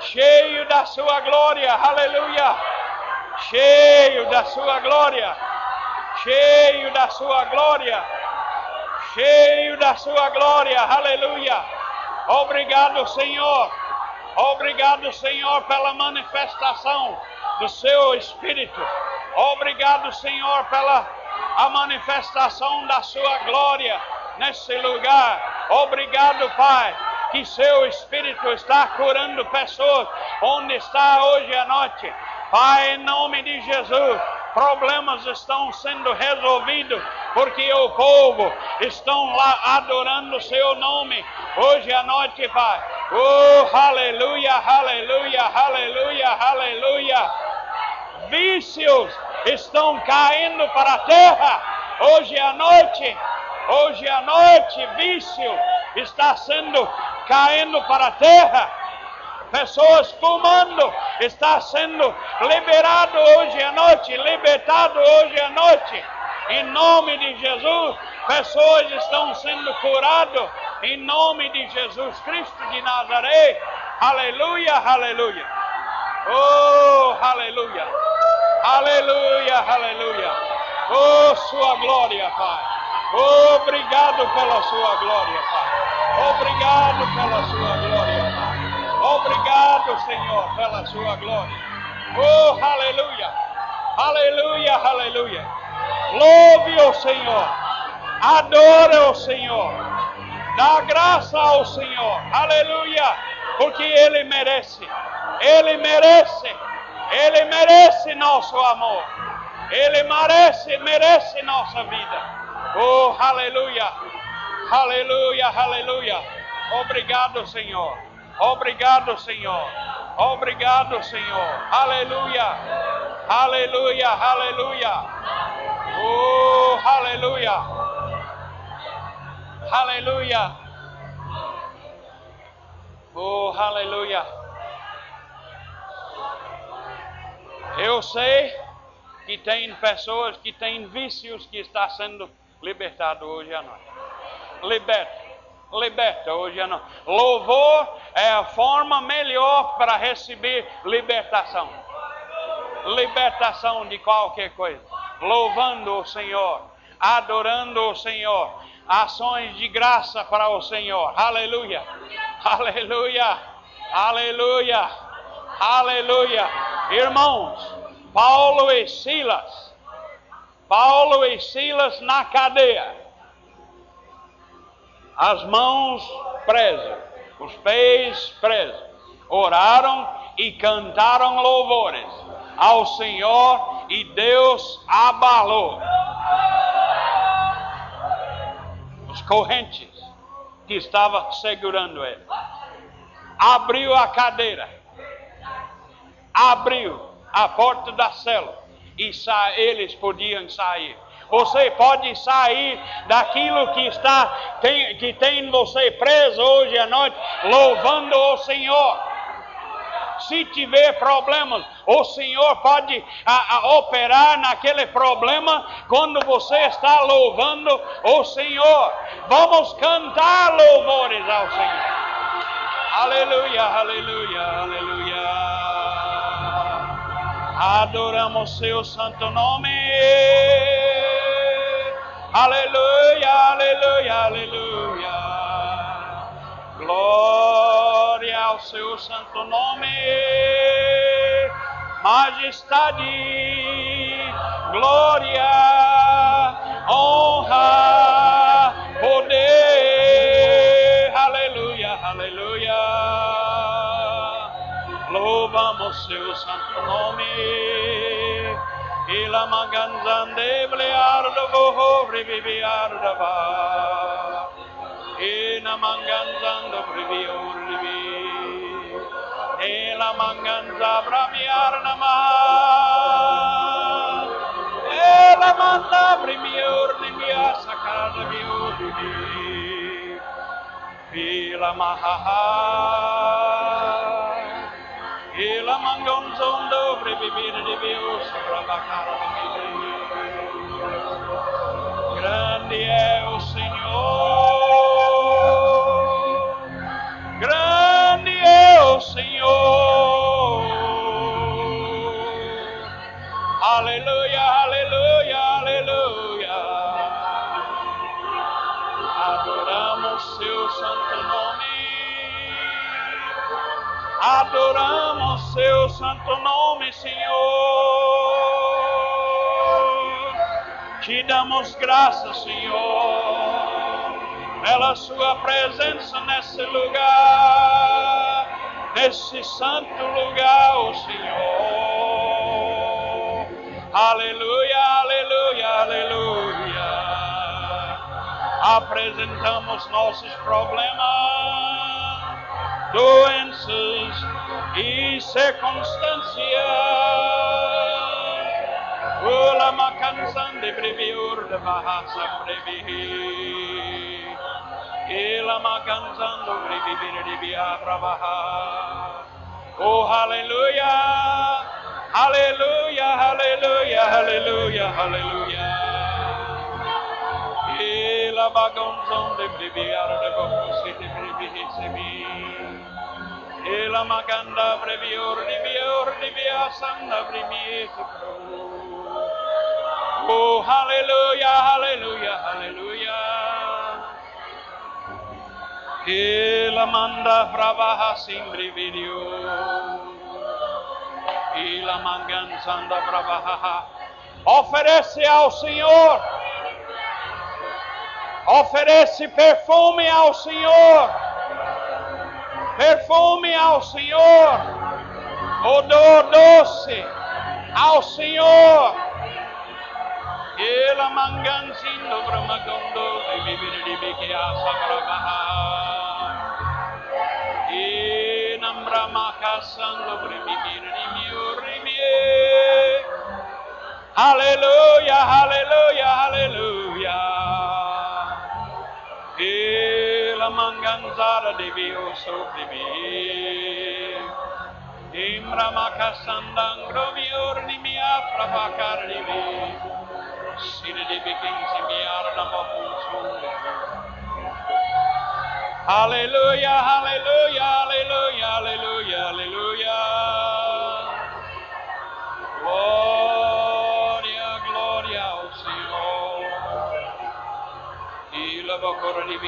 cheio da sua glória, aleluia, cheio da sua glória, cheio da sua glória, cheio da sua glória, aleluia. Obrigado, Senhor, obrigado, Senhor, pela manifestação do seu Espírito, obrigado, Senhor, pela a manifestação da sua glória nesse lugar. Obrigado, Pai, que seu Espírito está curando pessoas onde está hoje à noite. Pai, em nome de Jesus, problemas estão sendo resolvidos porque o povo estão lá adorando o seu nome hoje à noite, Pai. Oh, aleluia, aleluia, aleluia, aleluia. Vícios estão caindo para a terra hoje à noite. Hoje à noite, vício está sendo caindo para a terra. Pessoas fumando, está sendo liberado hoje à noite, libertado hoje à noite. Em nome de Jesus, pessoas estão sendo curadas em nome de Jesus Cristo de Nazaré. Aleluia, aleluia. Oh, aleluia. Aleluia, aleluia. Oh, sua glória, Pai. Obrigado pela sua glória, Pai. Obrigado pela sua glória, Pai. Obrigado, Senhor, pela sua glória. Oh, aleluia. Aleluia, aleluia. Louve o Senhor. Adore o Senhor. Dá graça ao Senhor. Aleluia. Porque Ele merece. Ele merece. Ele merece nosso amor. Ele merece, merece nossa vida. Oh, aleluia. Aleluia, aleluia. Obrigado, Senhor. Obrigado, Senhor. Obrigado, Senhor. Aleluia. Aleluia, aleluia. Oh, aleluia. Aleluia. Oh, aleluia. Eu sei que tem pessoas que têm vícios que está sendo libertado hoje à noite. Liberta. Liberta hoje à noite. Louvor é a forma melhor para receber libertação. Libertação de qualquer coisa. Louvando o Senhor, adorando o Senhor, ações de graça para o Senhor. Aleluia. Aleluia. Aleluia. Aleluia. Irmãos, Paulo e Silas. Paulo e Silas na cadeia. As mãos presas, os pés presos. Oraram e cantaram louvores ao Senhor e Deus abalou os correntes que estavam segurando ele. Abriu a cadeira, abriu a porta da cela e eles podiam sair. Você pode sair daquilo que está tem, que tem você preso hoje à noite, louvando o Senhor. Se tiver problemas, o Senhor pode a, a, operar naquele problema quando você está louvando o Senhor. Vamos cantar louvores ao Senhor. Aleluia, aleluia, aleluia. Adoramos seu santo nome. Aleluia, aleluia, aleluia. Glória ao seu santo nome. Majestade, glória, honra, la manganzande bleardo voho reviviardo va. E la manganzando previor rivi. E la manganza bramiar nama. E la manda primior rivia sacada mior rivi. E la mahaha. E la mangonzondo previvere di Dio sopra la cara di Grande è o Signore, grande è o Signore. Alleluia, alleluia, alleluia. Adoramos seu santo nome. Adoramos seu santo nome, Senhor. Te damos graças, Senhor, pela Sua presença nesse lugar, nesse santo lugar, o Senhor. Aleluia, aleluia, aleluia. Apresentamos nossos problemas doenças e circunstâncias. Ula macansan de breviur de bahasa brevi. Ila macansan do brevi de via trabajar. Oh, aleluia, aleluia, aleluia, aleluia, aleluia. Ila bagonzon de breviar de bocosi de brevi recebi. Ela maganda brevior di vior di via sanda Oh, hallelujah, hallelujah, hallelujah. Ela manda brava simbri video. Ela mangan sanda brava. Oferece ao Senhor. Oferece perfume ao Senhor perfume ao Senhor, odor doce ao Senhor. Ela mangansindo bramagondo bibiri dibiki asabrabaha. E nambramakasando brimimiri miurimie. Aleluia, aleluia, aleluia. Ela manganzara devio soprimi. Imra makasandang groviorni mi afra bakarni Sire de bikin si mi arna mafunsunde. Aleluia, aleluia, aleluia, aleluia, aleluia. Glória, glória ao Senhor. E leva a cor de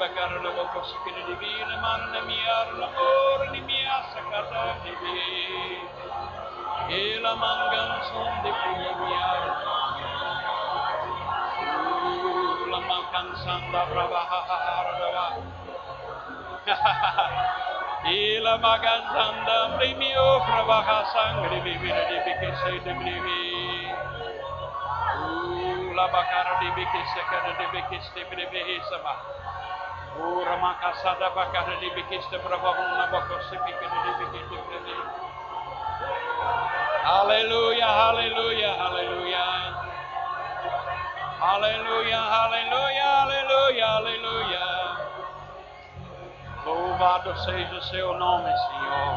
bakar na wo kosi kene di bine man na miar na or ni mia sa kata di bi e la mangan son di pu ni mia la mangan san Hahaha, braba ha ha ha ra ha e la mangan san da pri mi o braba ha san di bi bi di bi ke se di bi bi sama Di biki stibra bahuna bako sipiki di biki stibri bihi. Hallelujah, hallelujah, hallelujah. Hallelujah, hallelujah, hallelujah, hallelujah. Louvado seja o seu nome, Senhor.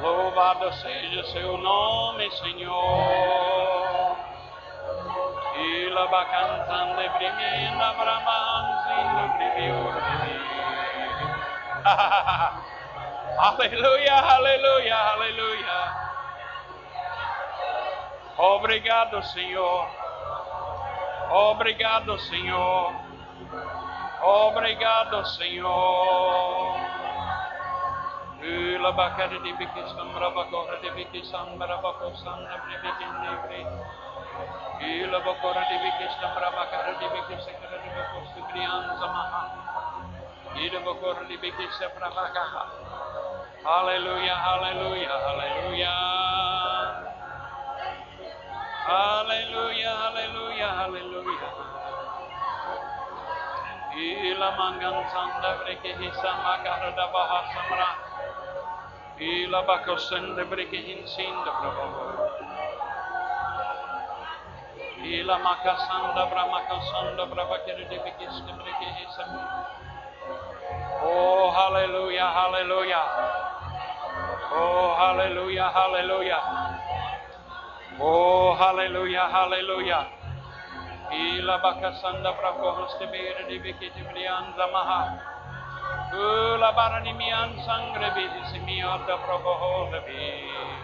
Louvado seja o seu nome, Senhor. Ila bakantan de de Aleluia, aleluia, aleluia. Obrigado, Senhor. Obrigado, Senhor. Obrigado, Senhor. Ila bakari di bikisam rabakora di bikisam rabakosan de bikin Ila bokora di bikista brabakara di bikista kara di bokosti brian samaha. Ila bokora di bikista brabakaha. Hallelujah, hallelujah, hallelujah. Hallelujah, hallelujah, hallelujah. Ila mangan sanda breke hisa makara da baha samra. Ila bakosende breke hinsinda prabhu. Ila makasanda bramakasanda Oh, hallelujah, hallelujah. Oh, hallelujah, hallelujah. Oh, hallelujah, hallelujah. Ila bakasanda brakohoste bere de bekete brian zamaha. Ula baranimian sangre bidisi miota prokoholebi.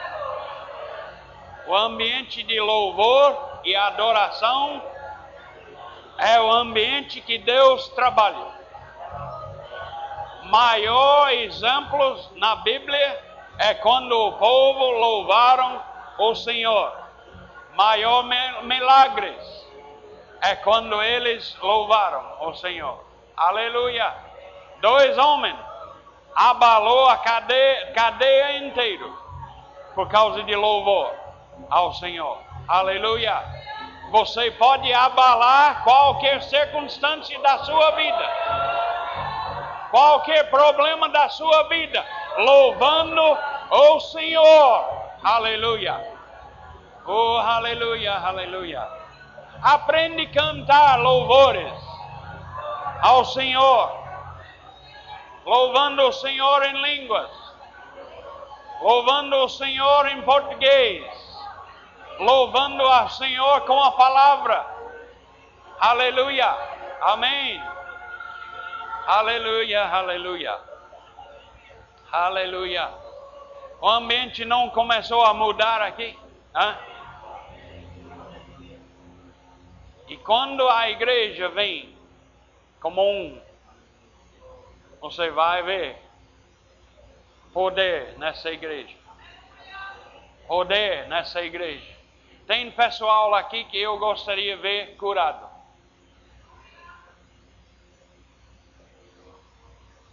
O ambiente de louvor e adoração é o ambiente que Deus trabalha. Maior exemplos na Bíblia é quando o povo louvaram o Senhor. Maior milagres é quando eles louvaram o Senhor. Aleluia. Dois homens abalou a cadeia, cadeia inteira por causa de louvor ao Senhor. Aleluia. Você pode abalar qualquer circunstância da sua vida, qualquer problema da sua vida, louvando o Senhor. Aleluia. Oh, aleluia, aleluia. Aprende a cantar louvores ao Senhor, louvando o Senhor em línguas, louvando o Senhor em português, louvando ao Senhor com a palavra. Aleluia. Amém. Aleluia, aleluia. Aleluia. O ambiente não começou a mudar aqui? Hã? E quando a igreja vem como um, você vai ver poder nessa igreja. Poder nessa igreja. Tem pessoal aqui que eu gostaria de ver curado.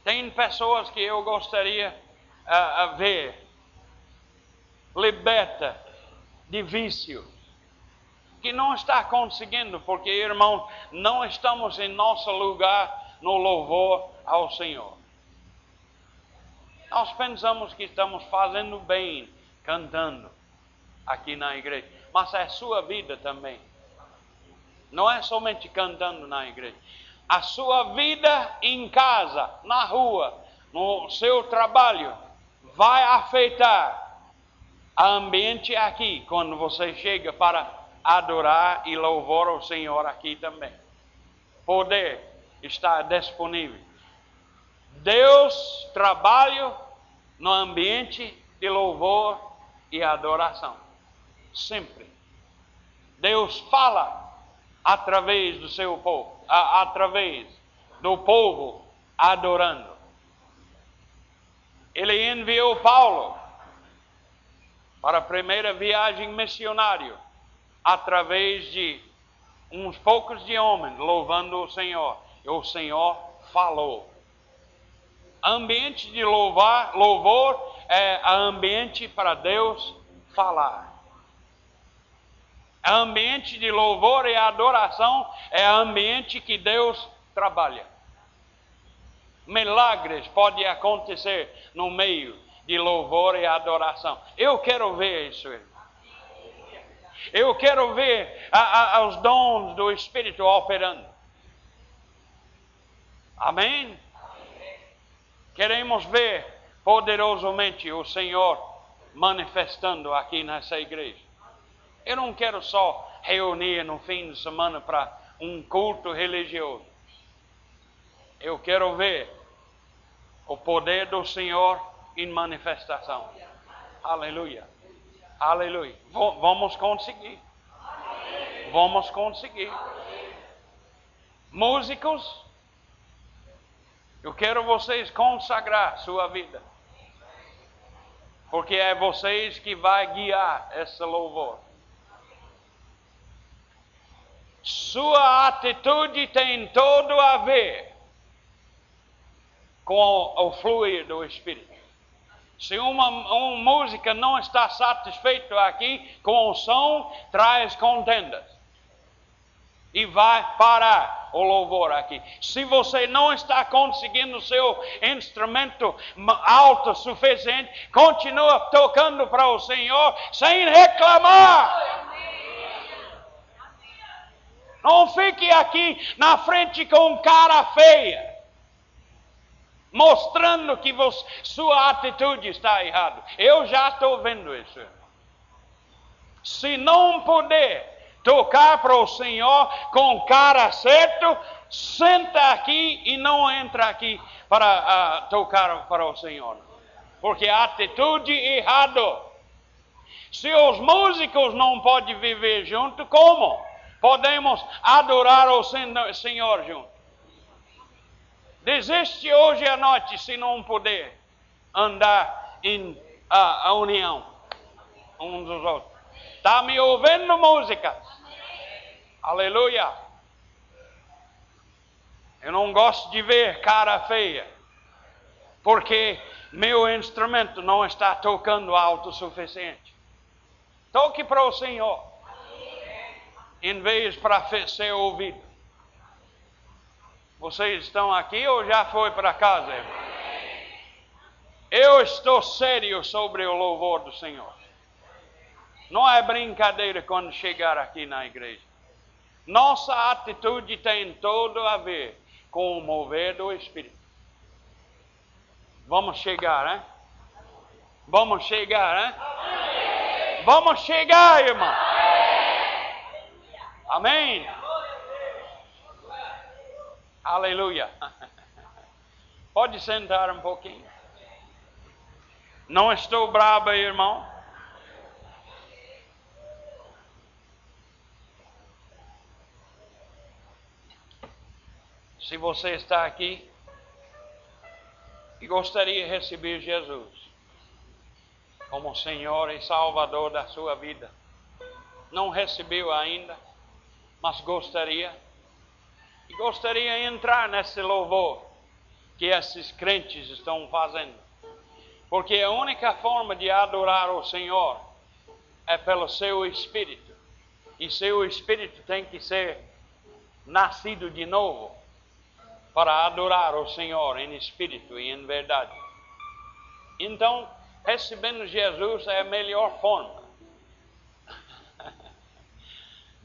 Tem pessoas que eu gostaria uh, ver liberta de vício. Que não está conseguindo, porque irmão, não estamos em nosso lugar no louvor ao Senhor. Nós pensamos que estamos fazendo bem cantando aqui na igreja, mas é sua vida também. Não é somente cantando na igreja. A sua vida em casa, na rua, no seu trabalho, vai afetar o ambiente aqui, quando você chega para adorar e louvar o Senhor aqui também. Poder está disponível. Deus trabalha no ambiente de louvor e adoração. Sempre. Deus fala através do seu povo, através do povo adorando. Ele enviou Paulo para a primeira viagem missionária, através de uns poucos de homens louvando o Senhor. E o Senhor falou. Ambiente de louvar, louvor é ambiente para Deus falar. Ambiente de louvor e adoração é ambiente que Deus trabalha. Milagres podem acontecer no meio de louvor e adoração. Eu quero ver isso. Eu quero ver a, a, os dons do Espírito operando. Amém? Queremos ver poderosamente o Senhor manifestando aqui nessa igreja. Eu não quero só reunir no fim de semana para um culto religioso. Eu quero ver o poder do Senhor em manifestação. Aleluia. Aleluia. Vamos conseguir. Vamos conseguir. Músicos, eu quero vocês consagrar sua vida. Porque é vocês que vai guiar esse louvor. Sua atitude tem todo a ver com o fluir do Espírito. Se uma, uma música não está satisfeito aqui com o som, traz contendas. E vai parar o louvor aqui. Se você não está conseguindo seu instrumento alto suficiente, continua tocando para o Senhor sem reclamar. Não fique aqui na frente com cara feia mostrando que você, sua atitude está errada. Eu já estou vendo isso. Se não puder tocar para o Senhor com cara certo, senta aqui e não entra aqui para uh, tocar para o Senhor. Porque a atitude errada. Se os músicos não podem viver junto, como? Podemos adorar o Senhor junto. Desiste hoje à noite se não puder andar em a, a união uns dos outros. Está me ouvindo música? Aleluia. Eu não gosto de ver cara feia, porque meu instrumento não está tocando alto o suficiente. Toque para o Senhor, em vez para ser ouvido. Vocês estão aqui ou já foi para casa? Eu estou sério sobre o louvor do Senhor. Não é brincadeira quando chegar aqui na igreja. Nossa atitude tem todo a ver com o mover do Espírito. Vamos chegar, né? Vamos chegar, né? Vamos chegar, irmão. Amém. Aleluia. Pode sentar um pouquinho. Não estou braba, irmão. Se você está aqui e gostaria de receber Jesus como Senhor e Salvador da sua vida, não recebeu ainda, mas gostaria, e gostaria de entrar nesse louvor que esses crentes estão fazendo. Porque a única forma de adorar o Senhor é pelo seu espírito. E seu espírito tem que ser nascido de novo para adorar o Senhor em espírito e em verdade. Então, recebendo Jesus é a melhor forma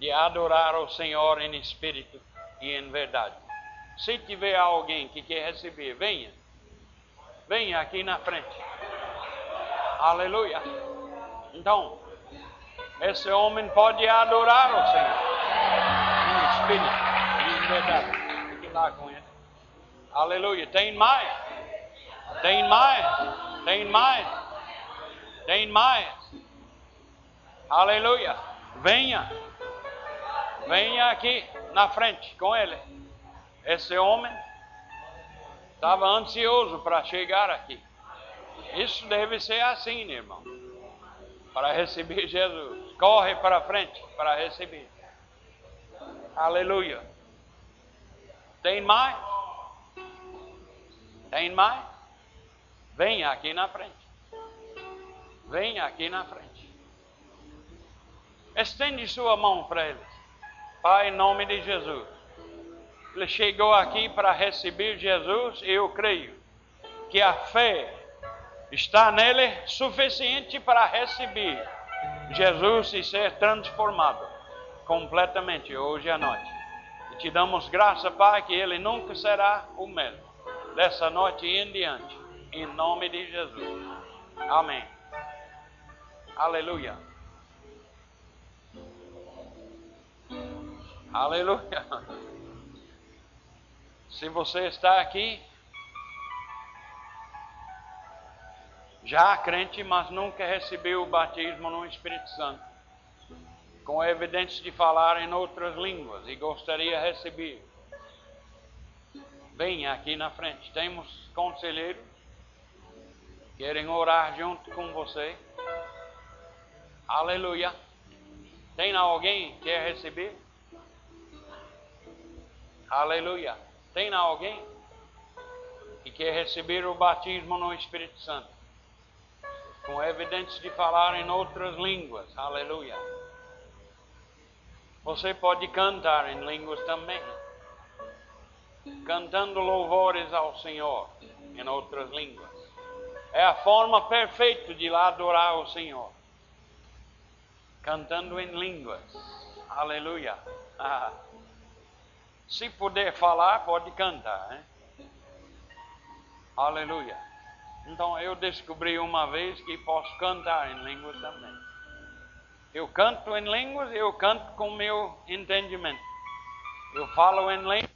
de adorar o Senhor em espírito e em verdade. Se tiver alguém que quer receber, venha. Venha aqui na frente. Aleluia. Então, esse homem pode adorar o Senhor em espírito e em verdade. Fique lá com ele. Aleluia. Tem mais. Tem mais. Tem mais. Tem mais. Aleluia. Venha. Venha aqui na frente com ele. Esse homem estava ansioso para chegar aqui. Isso deve ser assim, irmão. Para receber Jesus. Corre para frente para receber. Aleluia. Tem mais? Tem mais? Venha aqui na frente. Venha aqui na frente. Estende sua mão para ele. Pai, em nome de Jesus. Ele chegou aqui para receber Jesus e eu creio que a fé está nele suficiente para receber Jesus e ser transformado completamente hoje à noite. E te damos graça, Pai, que ele nunca será o mesmo dessa noite em diante, em nome de Jesus. Amém. Aleluia. Aleluia. Se você está aqui, já crente, mas nunca recebeu o batismo no Espírito Santo, com evidência de falar em outras línguas e gostaria de receber, venha aqui na frente. Temos conselheiros querem orar junto com você. Aleluia. Tem alguém que quer receber? Aleluia. Tem alguém que quer receber o batismo no Espírito Santo? Com evidência de falar em outras línguas. Aleluia. Você pode cantar em línguas também. Cantando louvores ao Senhor em outras línguas. É a forma perfeita de adorar o Senhor. Cantando em línguas. Aleluia. Ah. Se puder falar, pode cantar. Né? Aleluia. Então eu descobri uma vez que posso cantar em línguas também. Eu canto em línguas, eu canto com meu entendimento. Eu falo em línguas